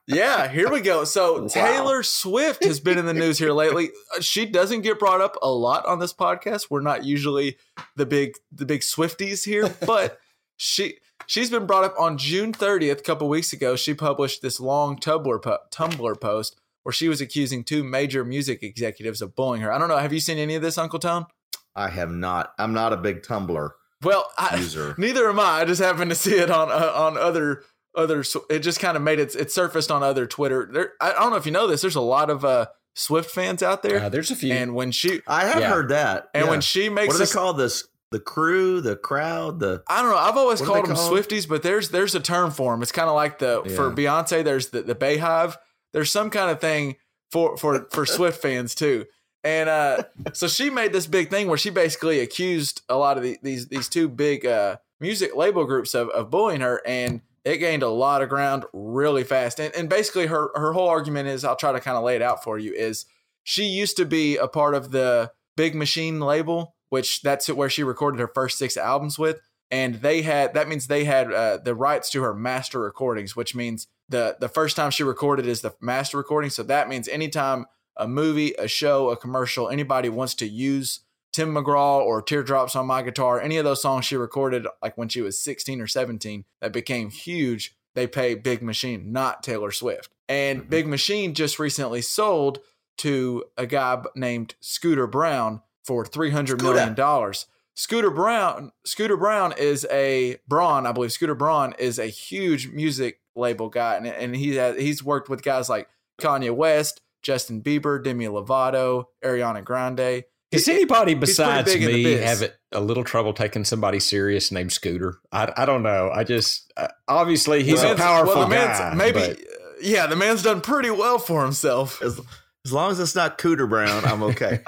Speaker 1: Yeah, here we go. So (laughs) wow. Taylor Swift has been in the news here lately. Uh, she doesn't get brought up a lot on this podcast. We're not usually the big the big Swifties here, (laughs) but she she's been brought up on June 30th, a couple weeks ago. She published this long Tumblr po- Tumblr post where she was accusing two major music executives of bullying her. I don't know. Have you seen any of this, Uncle Tone?
Speaker 2: I have not. I'm not a big Tumblr
Speaker 1: well, I, user. (laughs) Neither am I. I just happened to see it on uh, on other other. It just kind of made it. It surfaced on other Twitter. There, I don't know if you know this. There's a lot of uh, Swift fans out there.
Speaker 3: Uh, there's a few.
Speaker 1: And when she,
Speaker 2: I have yeah. heard that.
Speaker 1: And yeah. when she makes,
Speaker 2: what do they call this? The crew, the crowd, the
Speaker 1: I don't know. I've always called them called? Swifties, but there's there's a term for them. It's kind of like the yeah. for Beyonce. There's the the BeyHive. There's some kind of thing for for for Swift (laughs) fans too. And uh, so she made this big thing where she basically accused a lot of the, these these two big uh, music label groups of, of bullying her, and it gained a lot of ground really fast. And, and basically, her her whole argument is, I'll try to kind of lay it out for you, is she used to be a part of the Big Machine label, which that's where she recorded her first six albums with, and they had that means they had uh, the rights to her master recordings, which means the the first time she recorded is the master recording. So that means anytime a movie, a show, a commercial, anybody wants to use Tim McGraw or Teardrops on My Guitar, any of those songs she recorded like when she was 16 or 17 that became huge, they pay Big Machine, not Taylor Swift. And mm-hmm. Big Machine just recently sold to a guy named Scooter Brown for three hundred million dollars. Scooter Brown, Scooter Brown is a Braun, I believe. Scooter Braun is a huge music label guy, and, and he has, he's worked with guys like Kanye West, Justin Bieber, Demi Lovato, Ariana Grande.
Speaker 3: Does anybody besides me have it, a little trouble taking somebody serious named Scooter? I, I don't know. I just uh, obviously he's well, a powerful well, guy.
Speaker 1: Maybe, but. yeah, the man's done pretty well for himself.
Speaker 2: As, as long as it's not Cooter Brown, I'm okay.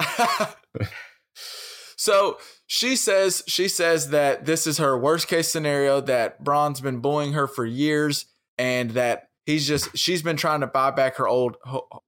Speaker 2: (laughs)
Speaker 1: so she says she says that this is her worst case scenario. That Braun's been bullying her for years, and that he's just she's been trying to buy back her old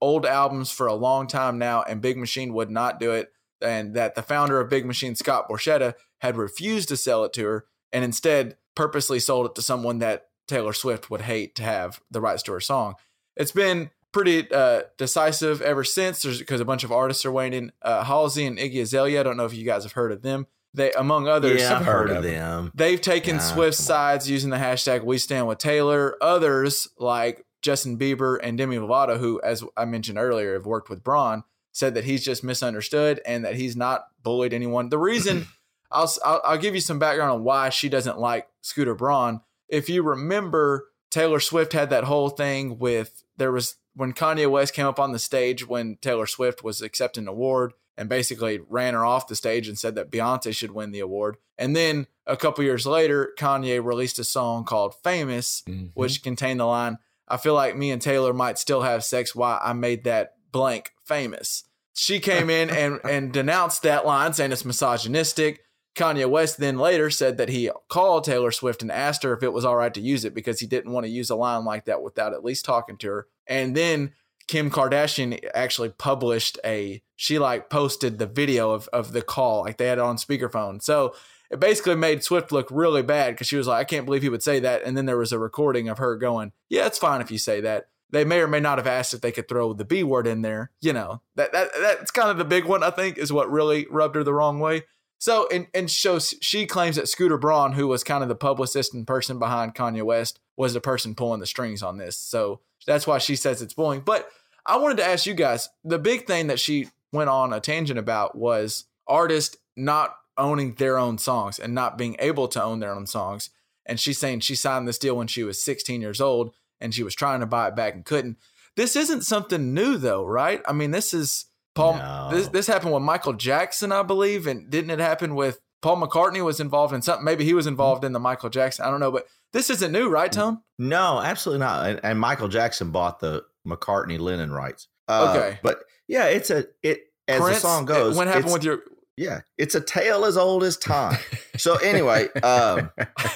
Speaker 1: old albums for a long time now, and Big Machine would not do it and that the founder of Big Machine, Scott Borchetta, had refused to sell it to her and instead purposely sold it to someone that Taylor Swift would hate to have the rights to her song. It's been pretty uh, decisive ever since because a bunch of artists are waiting. Uh, Halsey and Iggy Azalea, I don't know if you guys have heard of them. They, among others,
Speaker 2: yeah, I've heard, of them.
Speaker 1: They've taken yeah, Swift's sides using the hashtag We Stand with Taylor. Others, like Justin Bieber and Demi Lovato, who, as I mentioned earlier, have worked with Braun, said that he's just misunderstood and that he's not bullied anyone. The reason (laughs) I'll, I'll, I'll give you some background on why she doesn't like Scooter Braun. If you remember, Taylor Swift had that whole thing with there was when Kanye West came up on the stage when Taylor Swift was accepting an award and basically ran her off the stage and said that Beyonce should win the award. And then a couple years later, Kanye released a song called Famous, mm-hmm. which contained the line, I feel like me and Taylor might still have sex. Why I made that blank famous. She came in and, (laughs) and denounced that line, saying it's misogynistic. Kanye West then later said that he called Taylor Swift and asked her if it was all right to use it because he didn't want to use a line like that without at least talking to her. And then Kim Kardashian actually published a she like posted the video of, of the call, like they had it on speakerphone. So it basically made Swift look really bad because she was like, I can't believe he would say that. And then there was a recording of her going, Yeah, it's fine if you say that they may or may not have asked if they could throw the B word in there. You know, that, that that's kind of the big one, I think, is what really rubbed her the wrong way. So, and, and shows she claims that Scooter Braun, who was kind of the publicist and person behind Kanye West, was the person pulling the strings on this. So that's why she says it's bullying. But I wanted to ask you guys the big thing that she went on a tangent about was artists not owning their own songs and not being able to own their own songs. And she's saying she signed this deal when she was 16 years old and she was trying to buy it back and couldn't. This isn't something new though, right? I mean, this is Paul. No. This this happened with Michael Jackson, I believe, and didn't it happen with Paul McCartney was involved in something? Maybe he was involved in the Michael Jackson. I don't know, but this isn't new, right, Tone?
Speaker 2: No, absolutely not. And, and Michael Jackson bought the McCartney Lennon rights. Uh, okay, but yeah, it's a it as Prince, the song goes.
Speaker 1: What happened with your?
Speaker 2: Yeah, it's a tale as old as time. (laughs) so anyway, um,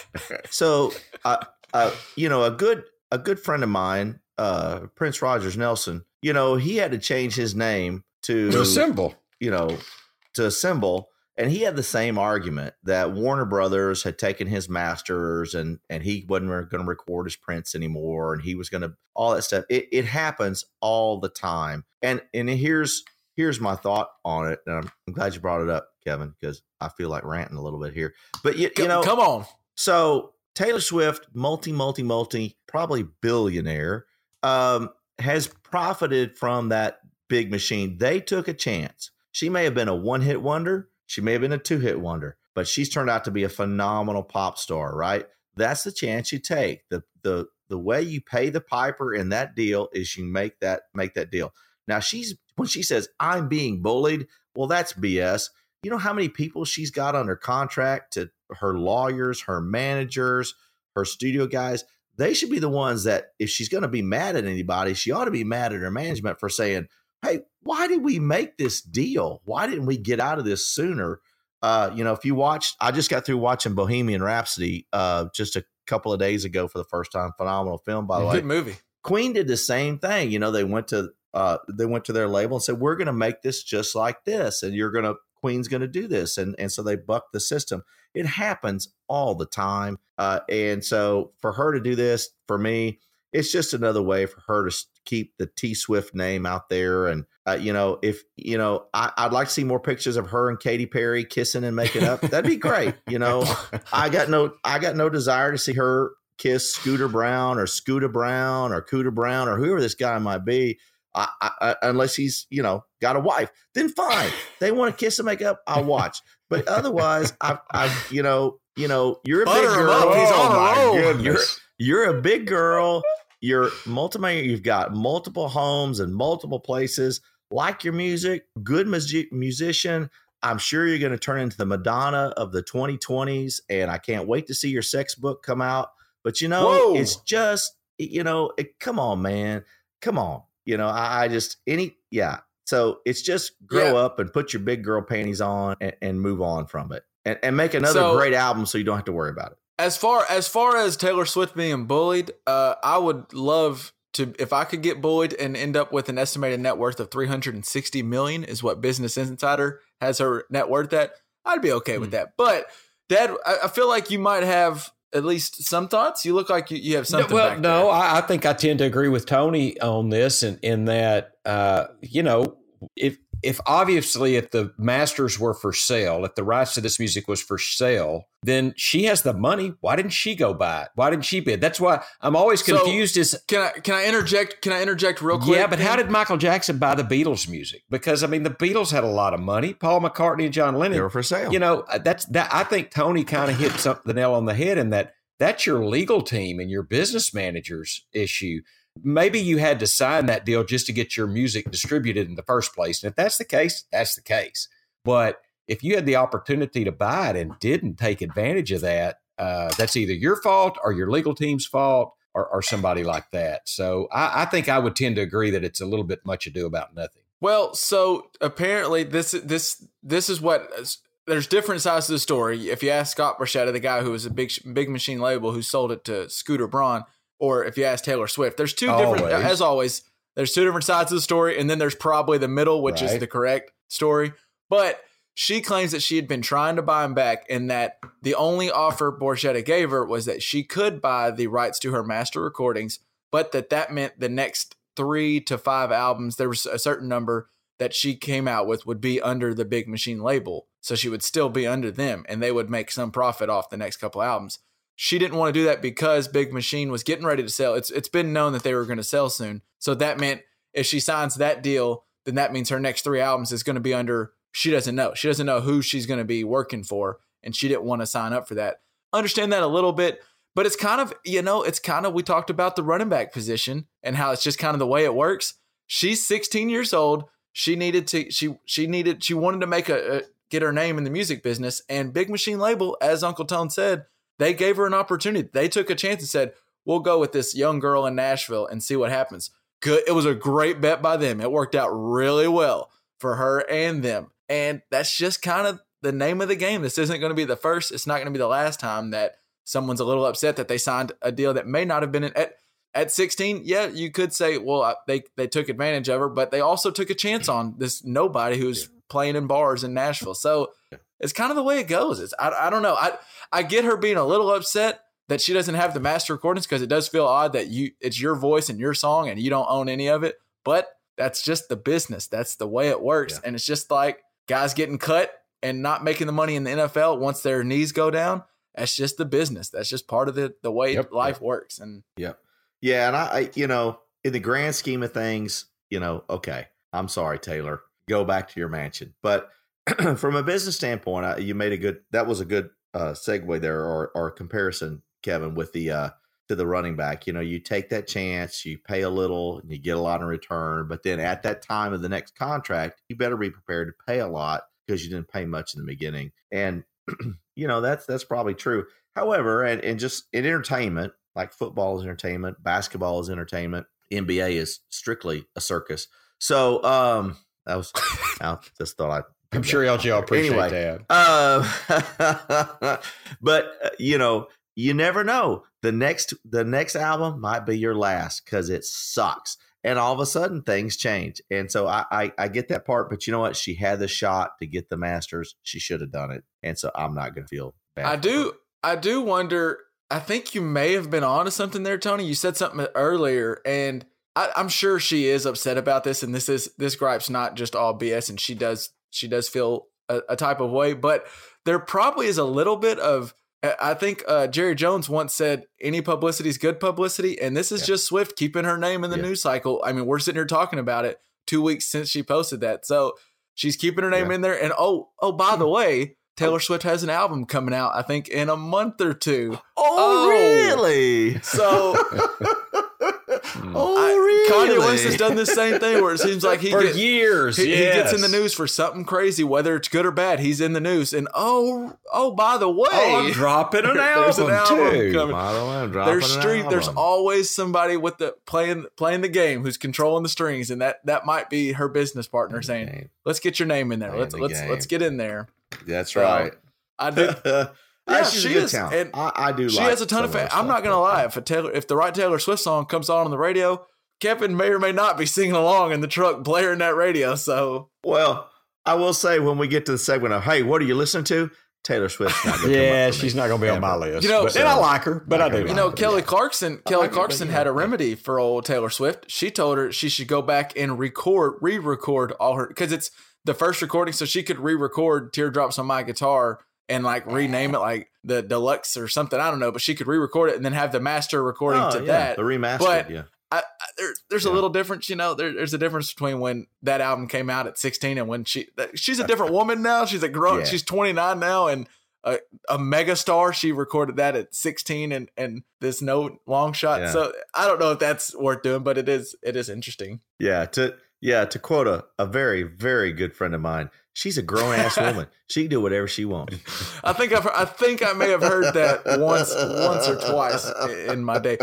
Speaker 2: (laughs) so uh, uh, you know, a good a good friend of mine, uh, Prince Rogers Nelson, you know, he had to change his name to,
Speaker 3: to a symbol,
Speaker 2: you know, to a symbol. And he had the same argument that Warner Brothers had taken his masters and and he wasn't going to record his prints anymore, and he was going to all that stuff. It, it happens all the time. And and here's here's my thought on it. And I'm, I'm glad you brought it up, Kevin, because I feel like ranting a little bit here. But you, you know,
Speaker 1: come on.
Speaker 2: So Taylor Swift, multi, multi, multi, probably billionaire, um, has profited from that big machine. They took a chance. She may have been a one hit wonder, she may have been a two hit wonder, but she's turned out to be a phenomenal pop star, right? That's the chance you take. The the the way you pay the piper in that deal is you make that make that deal. Now she's when she says I'm being bullied, well that's BS. You know how many people she's got under contract to her lawyers, her managers, her studio guys, they should be the ones that if she's going to be mad at anybody, she ought to be mad at her management for saying, "Hey, why did we make this deal? Why didn't we get out of this sooner?" Uh, you know, if you watched, I just got through watching Bohemian Rhapsody uh, just a couple of days ago for the first time. Phenomenal film, by the way.
Speaker 1: Good movie.
Speaker 2: Queen did the same thing. You know, they went to uh, they went to their label and said, "We're going to make this just like this, and you're going to Queen's going to do this. And, and so they bucked the system. It happens all the time. Uh, and so for her to do this, for me, it's just another way for her to keep the T Swift name out there. And, uh, you know, if, you know, I, would like to see more pictures of her and Katy Perry kissing and making up. That'd be great. You know, I got no, I got no desire to see her kiss Scooter Brown or Scooter Brown or Cooter Brown or whoever this guy might be, I, I, unless he's you know got a wife, then fine. they want to kiss and make up, I'll watch. But otherwise, I, I, you know, you know, you're a Butter big girl. He's oh my goodness. You're, you're a big girl. You're multi You've got multiple homes and multiple places. Like your music, good mu- musician. I'm sure you're going to turn into the Madonna of the 2020s, and I can't wait to see your sex book come out. But you know, Whoa. it's just you know, it, come on, man, come on. You know, I, I just any yeah. So it's just grow yeah. up and put your big girl panties on and, and move on from it, and, and make another so, great album so you don't have to worry about it.
Speaker 1: As far as far as Taylor Swift being bullied, uh, I would love to if I could get bullied and end up with an estimated net worth of 360 million is what Business Insider has her net worth at, I'd be okay mm. with hmm. that. But Dad, I, I, feel like you might have at least some thoughts. You look like you, you have something.
Speaker 3: No, well, no, I, I, think I tend to agree with Tony on this, and in, in that, uh, you know, if if obviously if the masters were for sale, if the rights to this music was for sale, then she has the money. Why didn't she go buy it? Why didn't she bid? That's why I'm always confused. So, is
Speaker 1: can I can I interject? Can I interject real quick?
Speaker 3: Yeah, but how did Michael Jackson buy the Beatles music? Because I mean, the Beatles had a lot of money. Paul McCartney and John Lennon
Speaker 2: they were for sale.
Speaker 3: You know, uh, that's that. I think Tony kind of hit something the nail on the head in that that's your legal team and your business manager's issue maybe you had to sign that deal just to get your music distributed in the first place. And if that's the case, that's the case. But if you had the opportunity to buy it and didn't take advantage of that, uh, that's either your fault or your legal team's fault or, or somebody like that. So I, I, think I would tend to agree that it's a little bit much ado about nothing.
Speaker 1: Well, so apparently this this this is what there's different sides to the story. If you ask Scott Borchetta, the guy who was a big big machine label who sold it to Scooter Braun, or if you ask Taylor Swift. There's two always. different, as always, there's two different sides of the story, and then there's probably the middle, which right. is the correct story. But she claims that she had been trying to buy him back, and that the only offer Borchetta gave her was that she could buy the rights to her master recordings, but that that meant the next three to five albums, there was a certain number that she came out with would be under the Big Machine label. So she would still be under them, and they would make some profit off the next couple albums she didn't want to do that because Big Machine was getting ready to sell. It's it's been known that they were going to sell soon. So that meant if she signs that deal, then that means her next three albums is going to be under she doesn't know. She doesn't know who she's going to be working for and she didn't want to sign up for that. Understand that a little bit, but it's kind of, you know, it's kind of we talked about the running back position and how it's just kind of the way it works. She's 16 years old. She needed to she she needed she wanted to make a, a get her name in the music business and Big Machine label as Uncle Tone said they gave her an opportunity. They took a chance and said, "We'll go with this young girl in Nashville and see what happens." Good. It was a great bet by them. It worked out really well for her and them. And that's just kind of the name of the game. This isn't going to be the first. It's not going to be the last time that someone's a little upset that they signed a deal that may not have been at at 16. Yeah, you could say, well, they they took advantage of her, but they also took a chance on this nobody who's playing in bars in Nashville. So it's kind of the way it goes. It's I, I don't know. I I get her being a little upset that she doesn't have the master recordings because it does feel odd that you it's your voice and your song and you don't own any of it. But that's just the business. That's the way it works. Yeah. And it's just like guys getting cut and not making the money in the NFL once their knees go down. That's just the business. That's just part of the the way yep, life yep. works. And
Speaker 2: yeah, yeah. And I, I, you know, in the grand scheme of things, you know, okay. I'm sorry, Taylor. Go back to your mansion. But (clears throat) from a business standpoint, I, you made a good. That was a good uh, segue there, or or comparison, Kevin, with the uh, to the running back. You know, you take that chance, you pay a little, and you get a lot in return. But then at that time of the next contract, you better be prepared to pay a lot because you didn't pay much in the beginning. And (clears throat) you know that's that's probably true. However, and, and just in entertainment, like football is entertainment, basketball is entertainment, NBA is strictly a circus. So um, that was (laughs) I just thought I'd
Speaker 3: I'm sure y'all, y'all appreciate anyway, that.
Speaker 2: Uh, (laughs) but uh, you know, you never know. The next the next album might be your last because it sucks. And all of a sudden things change. And so I, I, I get that part, but you know what? She had the shot to get the masters. She should have done it. And so I'm not gonna feel bad.
Speaker 1: I do I do wonder I think you may have been on to something there, Tony. You said something earlier, and I, am sure she is upset about this, and this is this gripe's not just all BS, and she does she does feel a, a type of way, but there probably is a little bit of I think uh, Jerry Jones once said, "Any publicity is good publicity," and this is yeah. just Swift keeping her name in the yeah. news cycle. I mean, we're sitting here talking about it two weeks since she posted that, so she's keeping her name yeah. in there. And oh, oh, by the (laughs) way, Taylor Swift has an album coming out. I think in a month or two.
Speaker 2: Oh, oh really?
Speaker 1: So. (laughs) Mm. oh, I, really? Kanye West has done the same thing where it seems (laughs) like he
Speaker 3: for
Speaker 1: gets,
Speaker 3: years
Speaker 1: he,
Speaker 3: yes.
Speaker 1: he, gets in the news for something crazy, whether it's good or bad. He's in the news, and oh, oh, by the way,
Speaker 3: oh, I'm dropping an (laughs) album, an album too. Coming.
Speaker 2: By the way, I'm dropping
Speaker 1: there's street. There's always somebody with the playing playing the game who's controlling the strings, and that that might be her business partner saying, "Let's get your name in there. let's the let's game. let's get in there."
Speaker 2: That's right.
Speaker 1: I do. (laughs)
Speaker 2: Yeah, she is. And I, I, do.
Speaker 1: She
Speaker 2: like
Speaker 1: has a ton of fans. I'm not gonna lie. If a Taylor, if the right Taylor Swift song comes on on the radio, Kevin may or may not be singing along in the truck, blaring that radio. So,
Speaker 2: well, I will say when we get to the segment of "Hey, what are you listening to?" Taylor Swift.
Speaker 3: yeah, she's not going to be on my list. You know, but, and I uh, like her, but I do.
Speaker 1: You know, Kelly Clarkson. Kelly like Clarkson had a remedy for old Taylor Swift. She told her she should go back and record, re-record all her because it's the first recording, so she could re-record "Teardrops on My Guitar" and like rename it like the deluxe or something. I don't know, but she could re-record it and then have the master recording oh, to
Speaker 2: yeah,
Speaker 1: that.
Speaker 2: The remaster,
Speaker 1: but
Speaker 2: yeah.
Speaker 1: I, I, there, there's yeah. a little difference, you know. There, there's a difference between when that album came out at 16 and when she she's a different woman now. She's a grown. Yeah. She's 29 now and a, a mega star. She recorded that at 16 and and this no long shot. Yeah. So I don't know if that's worth doing, but it is it is interesting.
Speaker 2: Yeah. To yeah to quote a, a very very good friend of mine, She's a grown ass woman. (laughs) She can do whatever she wants.
Speaker 1: I think I've, I think I may have heard that once, once or twice in my day.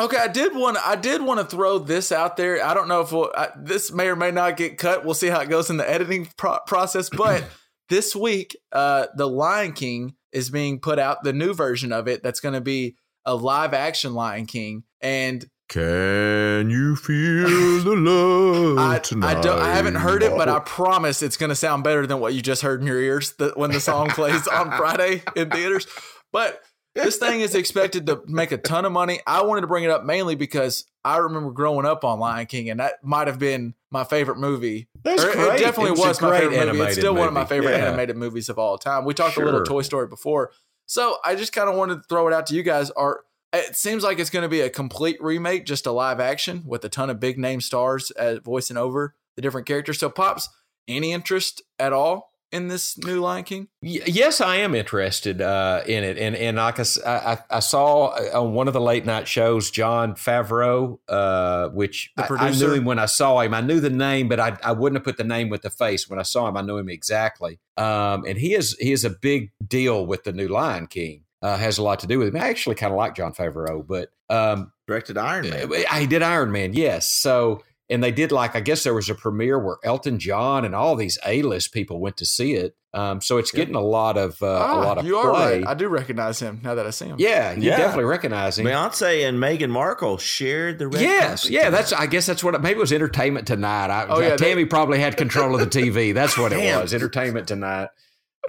Speaker 1: Okay, I did want I did want to throw this out there. I don't know if we'll, I, this may or may not get cut. We'll see how it goes in the editing pro- process. But (clears throat) this week, uh, the Lion King is being put out. The new version of it that's going to be a live action Lion King, and
Speaker 2: can you feel the love I, tonight?
Speaker 1: I, don't, I haven't heard it, but I promise it's going to sound better than what you just heard in your ears the, when the song plays on (laughs) Friday in theaters. But this thing is expected to make a ton of money. I wanted to bring it up mainly because I remember growing up on Lion King, and that might have been my favorite movie.
Speaker 3: That's or, great.
Speaker 1: It definitely
Speaker 3: it's
Speaker 1: was my favorite movie. It's still
Speaker 3: movie.
Speaker 1: one of my favorite yeah. animated movies of all time. We talked sure. a little Toy Story before. So I just kind of wanted to throw it out to you guys. Are it seems like it's going to be a complete remake, just a live action with a ton of big name stars uh, voicing over the different characters. So, pops, any interest at all in this new Lion King?
Speaker 3: yes, I am interested uh, in it, and and like I, I, I, saw uh, on one of the late night shows, Jon Favreau, uh, which I, I, knew him when I saw him. I knew the name, but I, I wouldn't have put the name with the face. When I saw him, I knew him exactly. Um, and he is he is a big deal with the new Lion King uh, has a lot to do with him. I actually kind of like Jon Favreau, but um,
Speaker 2: directed Iron Man.
Speaker 3: I did Iron Man, yes. So and they did like I guess there was a premiere where Elton John and all these A list people went to see it. Um, so it's getting a lot of uh, ah, a lot of
Speaker 1: you
Speaker 3: play.
Speaker 1: are right. I do recognize him now that I see him.
Speaker 3: Yeah, you yeah. definitely recognize him.
Speaker 2: Beyonce and Meghan Markle shared the red
Speaker 3: yes, yeah.
Speaker 2: Tonight.
Speaker 3: That's I guess that's what maybe it was Entertainment Tonight. I, oh yeah, Tammy they, probably had control of the TV. That's what it (laughs) was. Entertainment Tonight.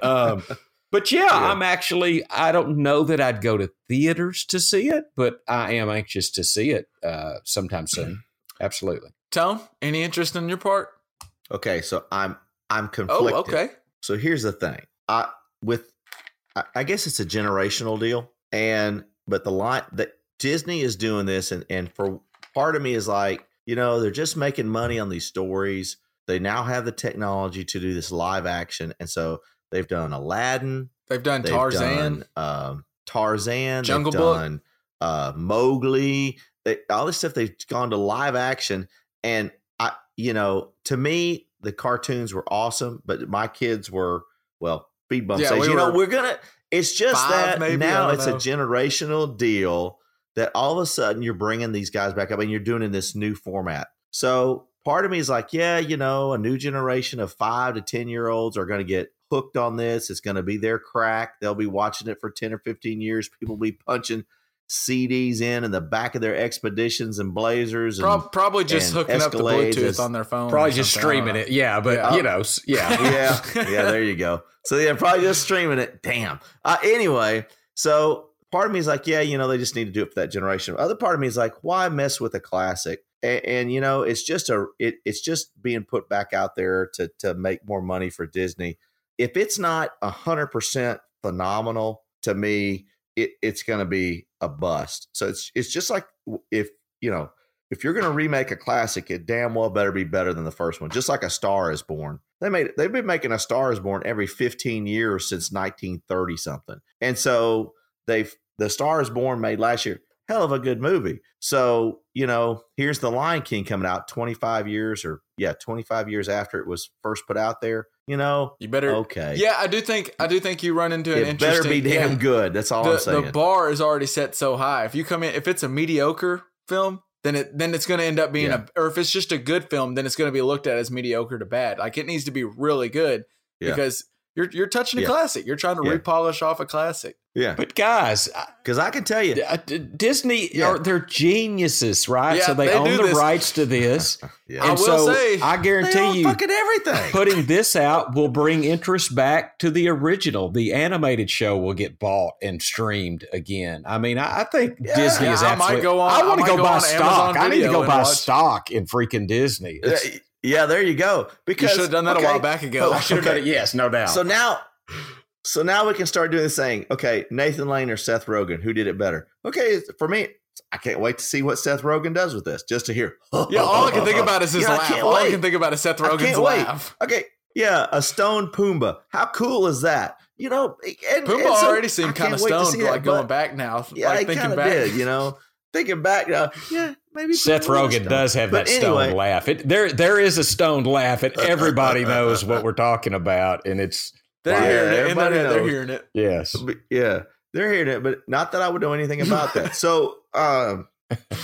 Speaker 3: Um, but yeah, yeah, I'm actually, I don't know that I'd go to theaters to see it, but I am anxious to see it uh, sometime (clears throat) soon. Absolutely.
Speaker 1: Tone, any interest in your part?
Speaker 2: Okay, so I'm I'm conflicted.
Speaker 1: Oh, okay.
Speaker 2: So here's the thing. I with I, I guess it's a generational deal. And but the line that Disney is doing this and and for part of me is like, you know, they're just making money on these stories. They now have the technology to do this live action. And so They've done Aladdin.
Speaker 1: They've done they've Tarzan.
Speaker 2: Done, um, Tarzan.
Speaker 1: Jungle
Speaker 2: they've
Speaker 1: Book.
Speaker 2: Done, uh, Mowgli. They, all this stuff they've gone to live action, and I, you know, to me the cartoons were awesome, but my kids were well. Speed bump yeah, says, we you know, we're gonna. It's just that
Speaker 1: maybe,
Speaker 2: now it's
Speaker 1: know.
Speaker 2: a generational deal that all of a sudden you're bringing these guys back up and you're doing in this new format. So part of me is like, yeah, you know, a new generation of five to 10 year olds are going to get hooked on this. It's going to be their crack. They'll be watching it for 10 or 15 years. People will be punching CDs in in the back of their expeditions and blazers. And,
Speaker 1: probably just hooking up the Bluetooth on their phone.
Speaker 3: Probably just streaming it. Yeah, but yeah. you know, yeah. (laughs)
Speaker 2: yeah. Yeah, there you go. So yeah, probably just streaming it. Damn. Uh, anyway, so part of me is like, yeah, you know, they just need to do it for that generation. Other part of me is like, why mess with a classic? And, and, you know, it's just a it, it's just being put back out there to to make more money for Disney if it's not 100% phenomenal, to me, it, it's going to be a bust. So it's it's just like if you know if you're going to remake a classic, it damn well better be better than the first one. Just like A Star Is Born, they made they've been making A Star Is Born every 15 years since 1930 something, and so they've the Star Is Born made last year hell of a good movie. So, you know, here's The Lion King coming out 25 years or yeah, 25 years after it was first put out there. You know,
Speaker 1: you better
Speaker 2: okay.
Speaker 1: Yeah, I do think I do think you run into an
Speaker 2: it
Speaker 1: interesting.
Speaker 2: Better be damn
Speaker 1: yeah,
Speaker 2: good. That's all
Speaker 1: the,
Speaker 2: I'm saying.
Speaker 1: The bar is already set so high. If you come in, if it's a mediocre film, then it then it's going to end up being yeah. a. Or if it's just a good film, then it's going to be looked at as mediocre to bad. Like it needs to be really good yeah. because you're you're touching a yeah. classic. You're trying to repolish off a classic.
Speaker 2: Yeah.
Speaker 3: But guys,
Speaker 2: because I can tell you,
Speaker 3: Disney yeah. are they're geniuses, right? Yeah, so they, they own the this. rights to this. (laughs) yeah.
Speaker 1: And I will so say,
Speaker 3: I guarantee you,
Speaker 2: fucking everything.
Speaker 3: Putting this out will bring interest back to the original. The animated show will get bought and streamed again. I mean, I, I think yeah, Disney is absolutely. I might go on. I want to go, go, buy stock. I need to go buy watch. stock in freaking Disney.
Speaker 2: It's, yeah, there you go. Because
Speaker 1: you should have done that okay, a while back ago.
Speaker 3: Oh, I should have okay. done it. Yes, no doubt.
Speaker 2: So now so now we can start doing the saying, okay, Nathan Lane or Seth Rogen, who did it better? Okay, for me, I can't wait to see what Seth Rogen does with this, just to hear. (laughs)
Speaker 1: yeah, all I can think (laughs) about is his yeah, laugh. I all wait. I can think about is Seth Rogen's laugh.
Speaker 2: Wait. Okay, yeah, a stone Pumbaa. How cool is that? You know, and,
Speaker 1: Pumbaa and so, already seemed kind of stoned, like going back now.
Speaker 2: Yeah,
Speaker 1: like
Speaker 2: I kind of did. You know, thinking back now, yeah, maybe
Speaker 3: Seth Rogen does have but that anyway, stoned laugh. It, there, there is a stoned laugh, and everybody knows what we're talking about, and it's
Speaker 1: they're wow. hearing it. Everybody knows. They're hearing it.
Speaker 3: Yes.
Speaker 2: But, yeah. They're hearing it, but not that I would know anything about that. (laughs) so, um,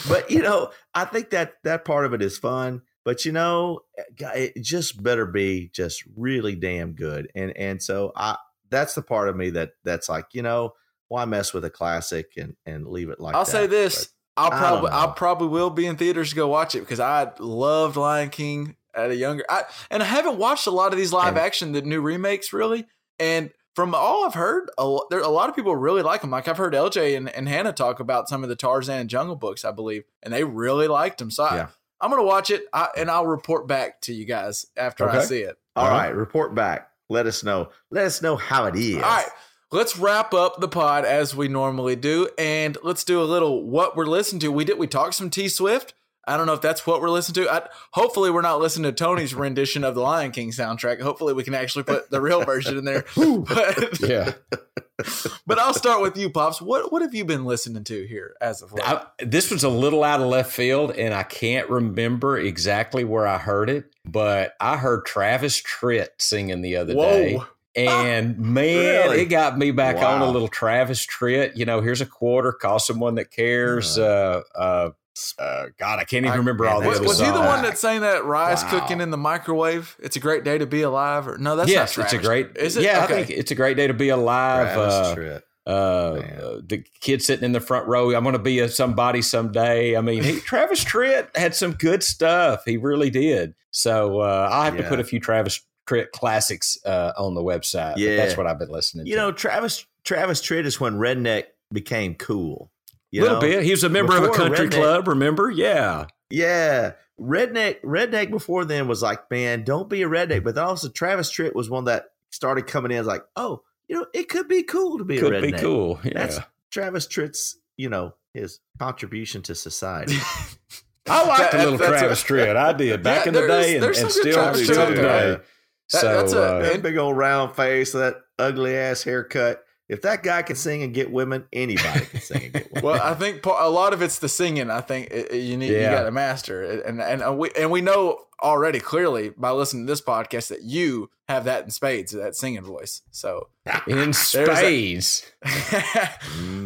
Speaker 2: but you know, (laughs) I think that that part of it is fun. But you know, it just better be just really damn good. And and so I that's the part of me that that's like you know why mess with a classic and and leave it like.
Speaker 1: I'll
Speaker 2: that.
Speaker 1: say this: but I'll probably I, I probably will be in theaters to go watch it because I loved Lion King at a younger. I, and I haven't watched a lot of these live and, action, the new remakes, really. And from all I've heard, a, there a lot of people really like them. Like I've heard LJ and, and Hannah talk about some of the Tarzan and Jungle Books, I believe, and they really liked them. So yeah. I, am going to watch it, I, and I'll report back to you guys after okay. I see it.
Speaker 2: All uh-huh. right, report back. Let us know. Let us know how it is.
Speaker 1: All right let's wrap up the pod as we normally do and let's do a little what we're listening to we did we talked some t swift I don't know if that's what we're listening to. I, hopefully, we're not listening to Tony's (laughs) rendition of the Lion King soundtrack. Hopefully, we can actually put the real version in there. (laughs) (laughs)
Speaker 3: but, yeah.
Speaker 1: But I'll start with you, pops. What what have you been listening to here as of late? I,
Speaker 3: this was a little out of left field, and I can't remember exactly where I heard it. But I heard Travis Tritt singing the other
Speaker 1: Whoa.
Speaker 3: day. And (laughs) man, really? it got me back wow. on a little Travis Tritt. You know, here's a quarter, call someone that cares. Uh, uh, uh, God, I can't even I, remember all the
Speaker 1: was, Was he the one that sang that rice wow. cooking in the microwave? It's a great day to be alive. Or no, that's
Speaker 3: yes,
Speaker 1: not
Speaker 3: it's a great. Is it? Yeah, okay. I think it's a great day to be alive. Uh, uh, the kid sitting in the front row. I'm going to be a somebody someday. I mean, he, (laughs) Travis Tritt had some good stuff. He really did. So uh, I have yeah. to put a few Travis Tritt classics uh, on the website. Yeah, that's what I've been listening. To.
Speaker 2: You
Speaker 3: to.
Speaker 2: know, Travis Travis Tritt is when redneck became cool.
Speaker 3: A little know? bit. He was a member before of a country redneck, club. Remember? Yeah.
Speaker 2: Yeah. Redneck, redneck before then was like, man, don't be a redneck. But also Travis Tritt was one that started coming in as like, oh, you know, it could be cool to be
Speaker 3: could
Speaker 2: a redneck.
Speaker 3: be cool. Yeah. That's
Speaker 2: Travis Tritt's, you know, his contribution to society. (laughs)
Speaker 3: I liked that, a little Travis Tritt. I did (laughs) back yeah, in the day and, and still, still today.
Speaker 2: That, so that's a, uh, that big old round face, that ugly ass haircut if that guy can sing and get women, anybody can sing and get (laughs) women.
Speaker 1: well, I think a lot of it's the singing. I think you need yeah. you got to master, and and we and we know already clearly by listening to this podcast that you have that in spades, that singing voice. So (laughs) (laughs)
Speaker 3: in spades.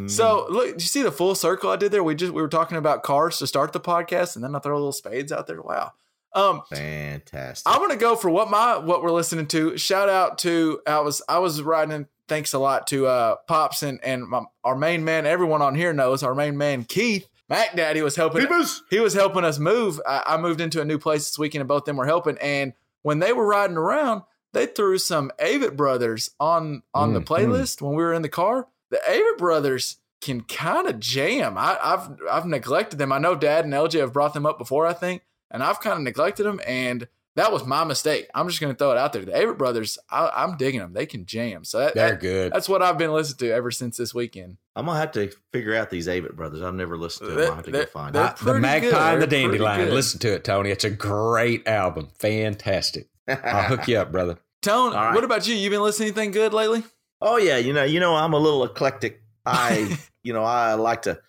Speaker 1: so look, did you see the full circle I did there? We just we were talking about cars to start the podcast, and then I throw a little spades out there. Wow. Um,
Speaker 2: fantastic.
Speaker 1: I'm gonna go for what my what we're listening to. Shout out to I was I was riding thanks a lot to uh, Pops and, and my, our main man. Everyone on here knows our main man, Keith. Mac Daddy was helping. He was helping us move. I, I moved into a new place this weekend, and both them were helping. And when they were riding around, they threw some Avett Brothers on on mm, the playlist mm. when we were in the car. The Avett Brothers can kind of jam. I, have I've neglected them. I know Dad and LJ have brought them up before, I think, and I've kind of neglected them. And that was my mistake. I'm just going to throw it out there. The Avett Brothers, I, am digging them. They can jam. So that,
Speaker 3: they're
Speaker 1: that,
Speaker 3: good.
Speaker 1: That's what I've been listening to ever since this weekend.
Speaker 2: I'm gonna have to figure out these Avett Brothers. I've never listened to them. I have to go find
Speaker 3: I, the Magpie and the Dandelion. Listen to it, Tony. It's a great album. Fantastic. I'll hook you up, brother. (laughs)
Speaker 1: Tony, right. what about you? You been listening to anything good lately?
Speaker 2: Oh yeah, you know, you know, I'm a little eclectic. I, (laughs) you know, I like to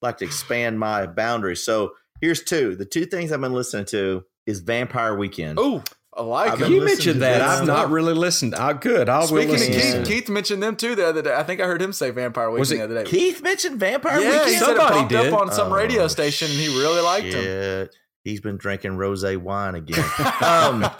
Speaker 2: like to expand my boundaries. So here's two. The two things I've been listening to is Vampire Weekend.
Speaker 1: Oh, I like
Speaker 3: You mentioned that. I've not really listened. I good. I'll
Speaker 1: Speaking
Speaker 3: listen.
Speaker 1: of Keith, Keith mentioned them too the other day. I think I heard him say Vampire Weekend the other day.
Speaker 2: Keith mentioned Vampire
Speaker 1: yeah,
Speaker 2: Weekend?
Speaker 1: he said it popped did. up on some oh, radio station and he really liked
Speaker 2: shit. him. He's been drinking rose wine again. (laughs) um,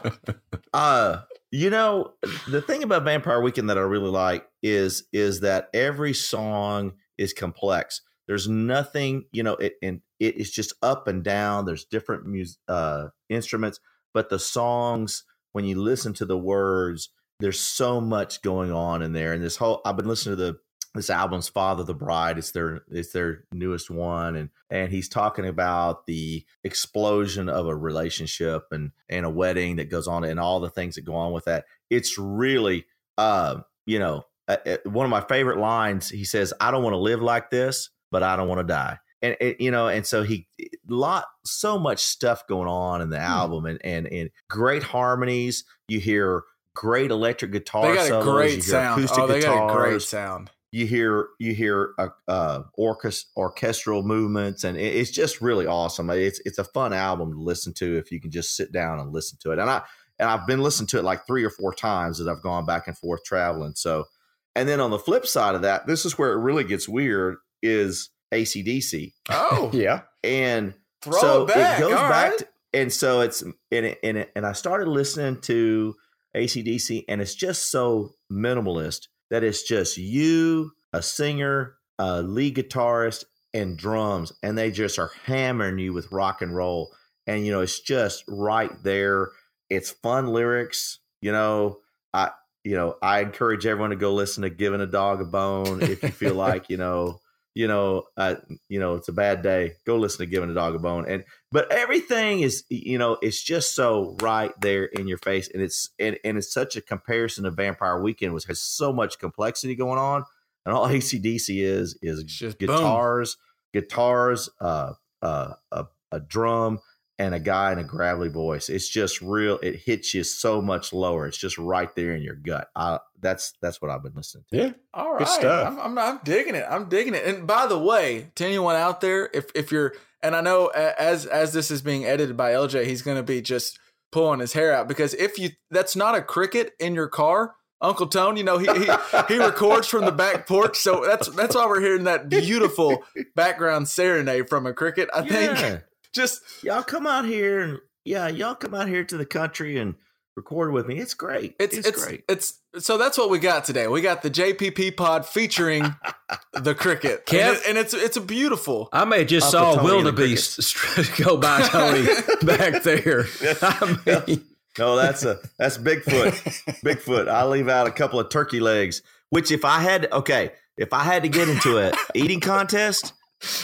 Speaker 2: uh, you know, the thing about Vampire Weekend that I really like is is that every song is complex. There's nothing, you know, it, and it is just up and down. There's different music, uh, instruments, but the songs, when you listen to the words, there's so much going on in there. And this whole, I've been listening to the this album's Father the Bride. It's their it's their newest one, and and he's talking about the explosion of a relationship and and a wedding that goes on and all the things that go on with that. It's really, uh, you know, uh, uh one of my favorite lines. He says, "I don't want to live like this, but I don't want to die." And, and, you know, and so he lot so much stuff going on in the hmm. album, and and and great harmonies. You hear great electric guitar.
Speaker 1: They got
Speaker 2: solos,
Speaker 1: a great sound. Oh, they guitars. got a great sound
Speaker 2: you hear you hear uh, uh orchest- orchestral movements and it's just really awesome it's it's a fun album to listen to if you can just sit down and listen to it and i and i've been listening to it like three or four times as i've gone back and forth traveling so and then on the flip side of that this is where it really gets weird is acdc
Speaker 1: oh (laughs)
Speaker 3: yeah
Speaker 2: and
Speaker 1: Throw
Speaker 2: so
Speaker 1: it, back.
Speaker 2: it goes
Speaker 1: All
Speaker 2: back
Speaker 1: right.
Speaker 2: to, and so it's and it, and it, and i started listening to acdc and it's just so minimalist that it's just you, a singer, a lead guitarist, and drums, and they just are hammering you with rock and roll. And you know, it's just right there. It's fun lyrics. You know, I you know, I encourage everyone to go listen to "Giving a Dog a Bone" if you feel (laughs) like you know, you know, uh, you know, it's a bad day. Go listen to "Giving a Dog a Bone." And but everything is, you know, it's just so right there in your face, and it's and, and it's such a comparison to Vampire Weekend, which has so much complexity going on, and all (laughs) ACDC is is just guitars, boom. guitars, uh, uh, a, a drum, and a guy in a gravelly voice. It's just real. It hits you so much lower. It's just right there in your gut. I, that's that's what I've been listening to.
Speaker 3: Yeah,
Speaker 1: all right. Good stuff. I'm, I'm, I'm digging it. I'm digging it. And by the way, to anyone out there, if if you're and I know as as this is being edited by LJ, he's going to be just pulling his hair out because if you that's not a cricket in your car, Uncle Tone, you know he he, he records from the back porch, so that's that's why we're hearing that beautiful (laughs) background serenade from a cricket. I yeah. Think just
Speaker 2: y'all come out here and yeah, y'all come out here to the country and record with me. It's great.
Speaker 1: It's
Speaker 2: it's,
Speaker 1: it's
Speaker 2: great.
Speaker 1: It's so that's what we got today. We got the JPP pod featuring (laughs) the cricket, Kev, and, it, and, it's it's a beautiful.
Speaker 3: I may just saw wildebeest (laughs) go by Tony (laughs) back there. I
Speaker 2: mean. No, that's a that's Bigfoot. Bigfoot. I leave out a couple of turkey legs. Which, if I had okay, if I had to get into a eating contest,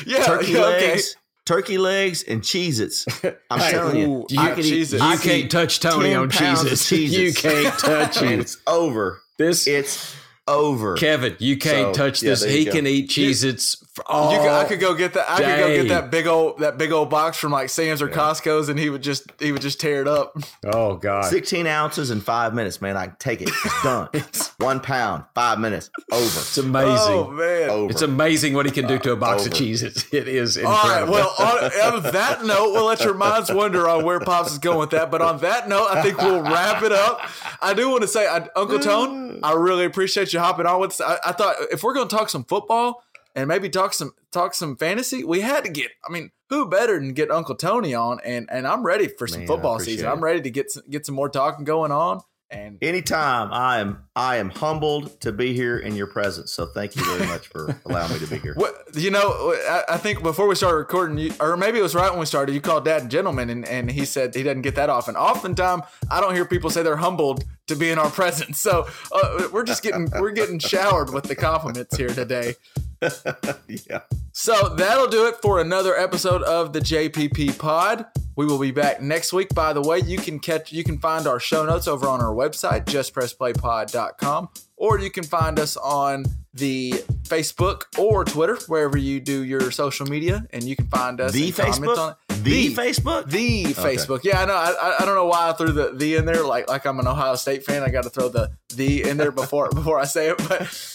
Speaker 1: yeah,
Speaker 2: turkey
Speaker 1: yeah,
Speaker 2: legs, turkey legs and Cheez-Its. I'm hey, telling you,
Speaker 3: you, I could eat, you can't touch Tony on Cheez-Its. You can't touch it.
Speaker 2: it's over. This it's over.
Speaker 3: Kevin, you can't so, touch this. Yeah, he can eat Cheez-Its all you
Speaker 1: could, I could go get that. I could go get that big old that big old box from like Sam's or yeah. Costco's, and he would just he would just tear it up.
Speaker 3: Oh god,
Speaker 2: sixteen ounces in five minutes, man. I take it. It's done. (laughs) it's One pound, five minutes, over.
Speaker 3: It's amazing.
Speaker 1: Oh man,
Speaker 3: over. it's amazing what he can do to a box uh, of cheeses. It is incredible.
Speaker 1: All right. Well, on, on that note, we'll let your minds wonder on where Pops is going with that. But on that note, I think we'll wrap it up. I do want to say, I, Uncle Tone, I really appreciate you hopping on with. Us. I, I thought if we're going to talk some football and maybe talk some talk some fantasy, we had to get. I mean, who better than get Uncle Tony on? And and I'm ready for some Man, football season. It. I'm ready to get some, get some more talking going on. And
Speaker 2: anytime I am I am humbled to be here in your presence. So thank you very much for (laughs) allowing me to be here.
Speaker 1: What, you know, I, I, think before we started recording, you, or maybe it was right when we started, you called Dad a gentleman, and, and he said he doesn't get that often. Oftentimes, I don't hear people say they're humbled to be in our (laughs) presence. So uh, we're just getting we're getting showered with the compliments here today. (laughs) yeah. So that'll do it for another episode of the JPP Pod. We will be back next week. By the way, you can catch you can find our show notes over on our website, justpressplaypod.com, or you can find us on the Facebook or Twitter, wherever you do your social media, and you can find us.
Speaker 2: The Facebook. The, the, Facebook.
Speaker 1: The okay. Facebook. Yeah, I know. I, I don't know why I threw the the in there. Like like I'm an Ohio State fan, I got to throw the the in there before (laughs) before I say it, but.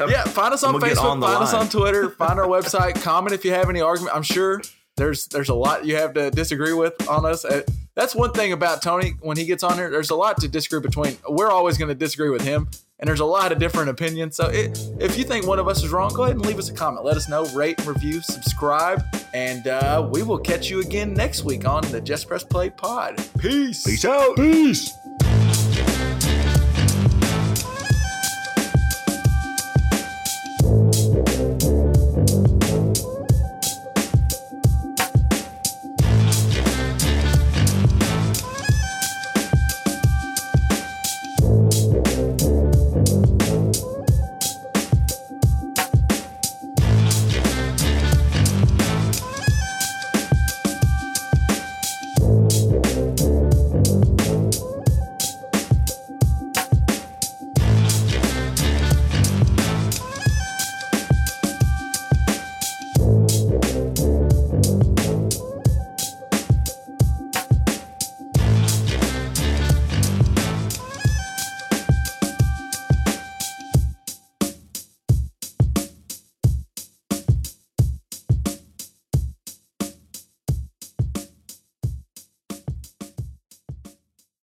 Speaker 1: Yeah, find us on Facebook, on find line. us on Twitter, find our website, (laughs) comment if you have any argument. I'm sure there's there's a lot you have to disagree with on us. Uh, that's one thing about Tony when he gets on here. There's a lot to disagree between. We're always going to disagree with him, and there's a lot of different opinions. So it, if you think one of us is wrong, go ahead and leave us a comment. Let us know, rate, review, subscribe, and uh, we will catch you again next week on the Just Press Play Pod. Peace.
Speaker 2: Peace out.
Speaker 3: Peace.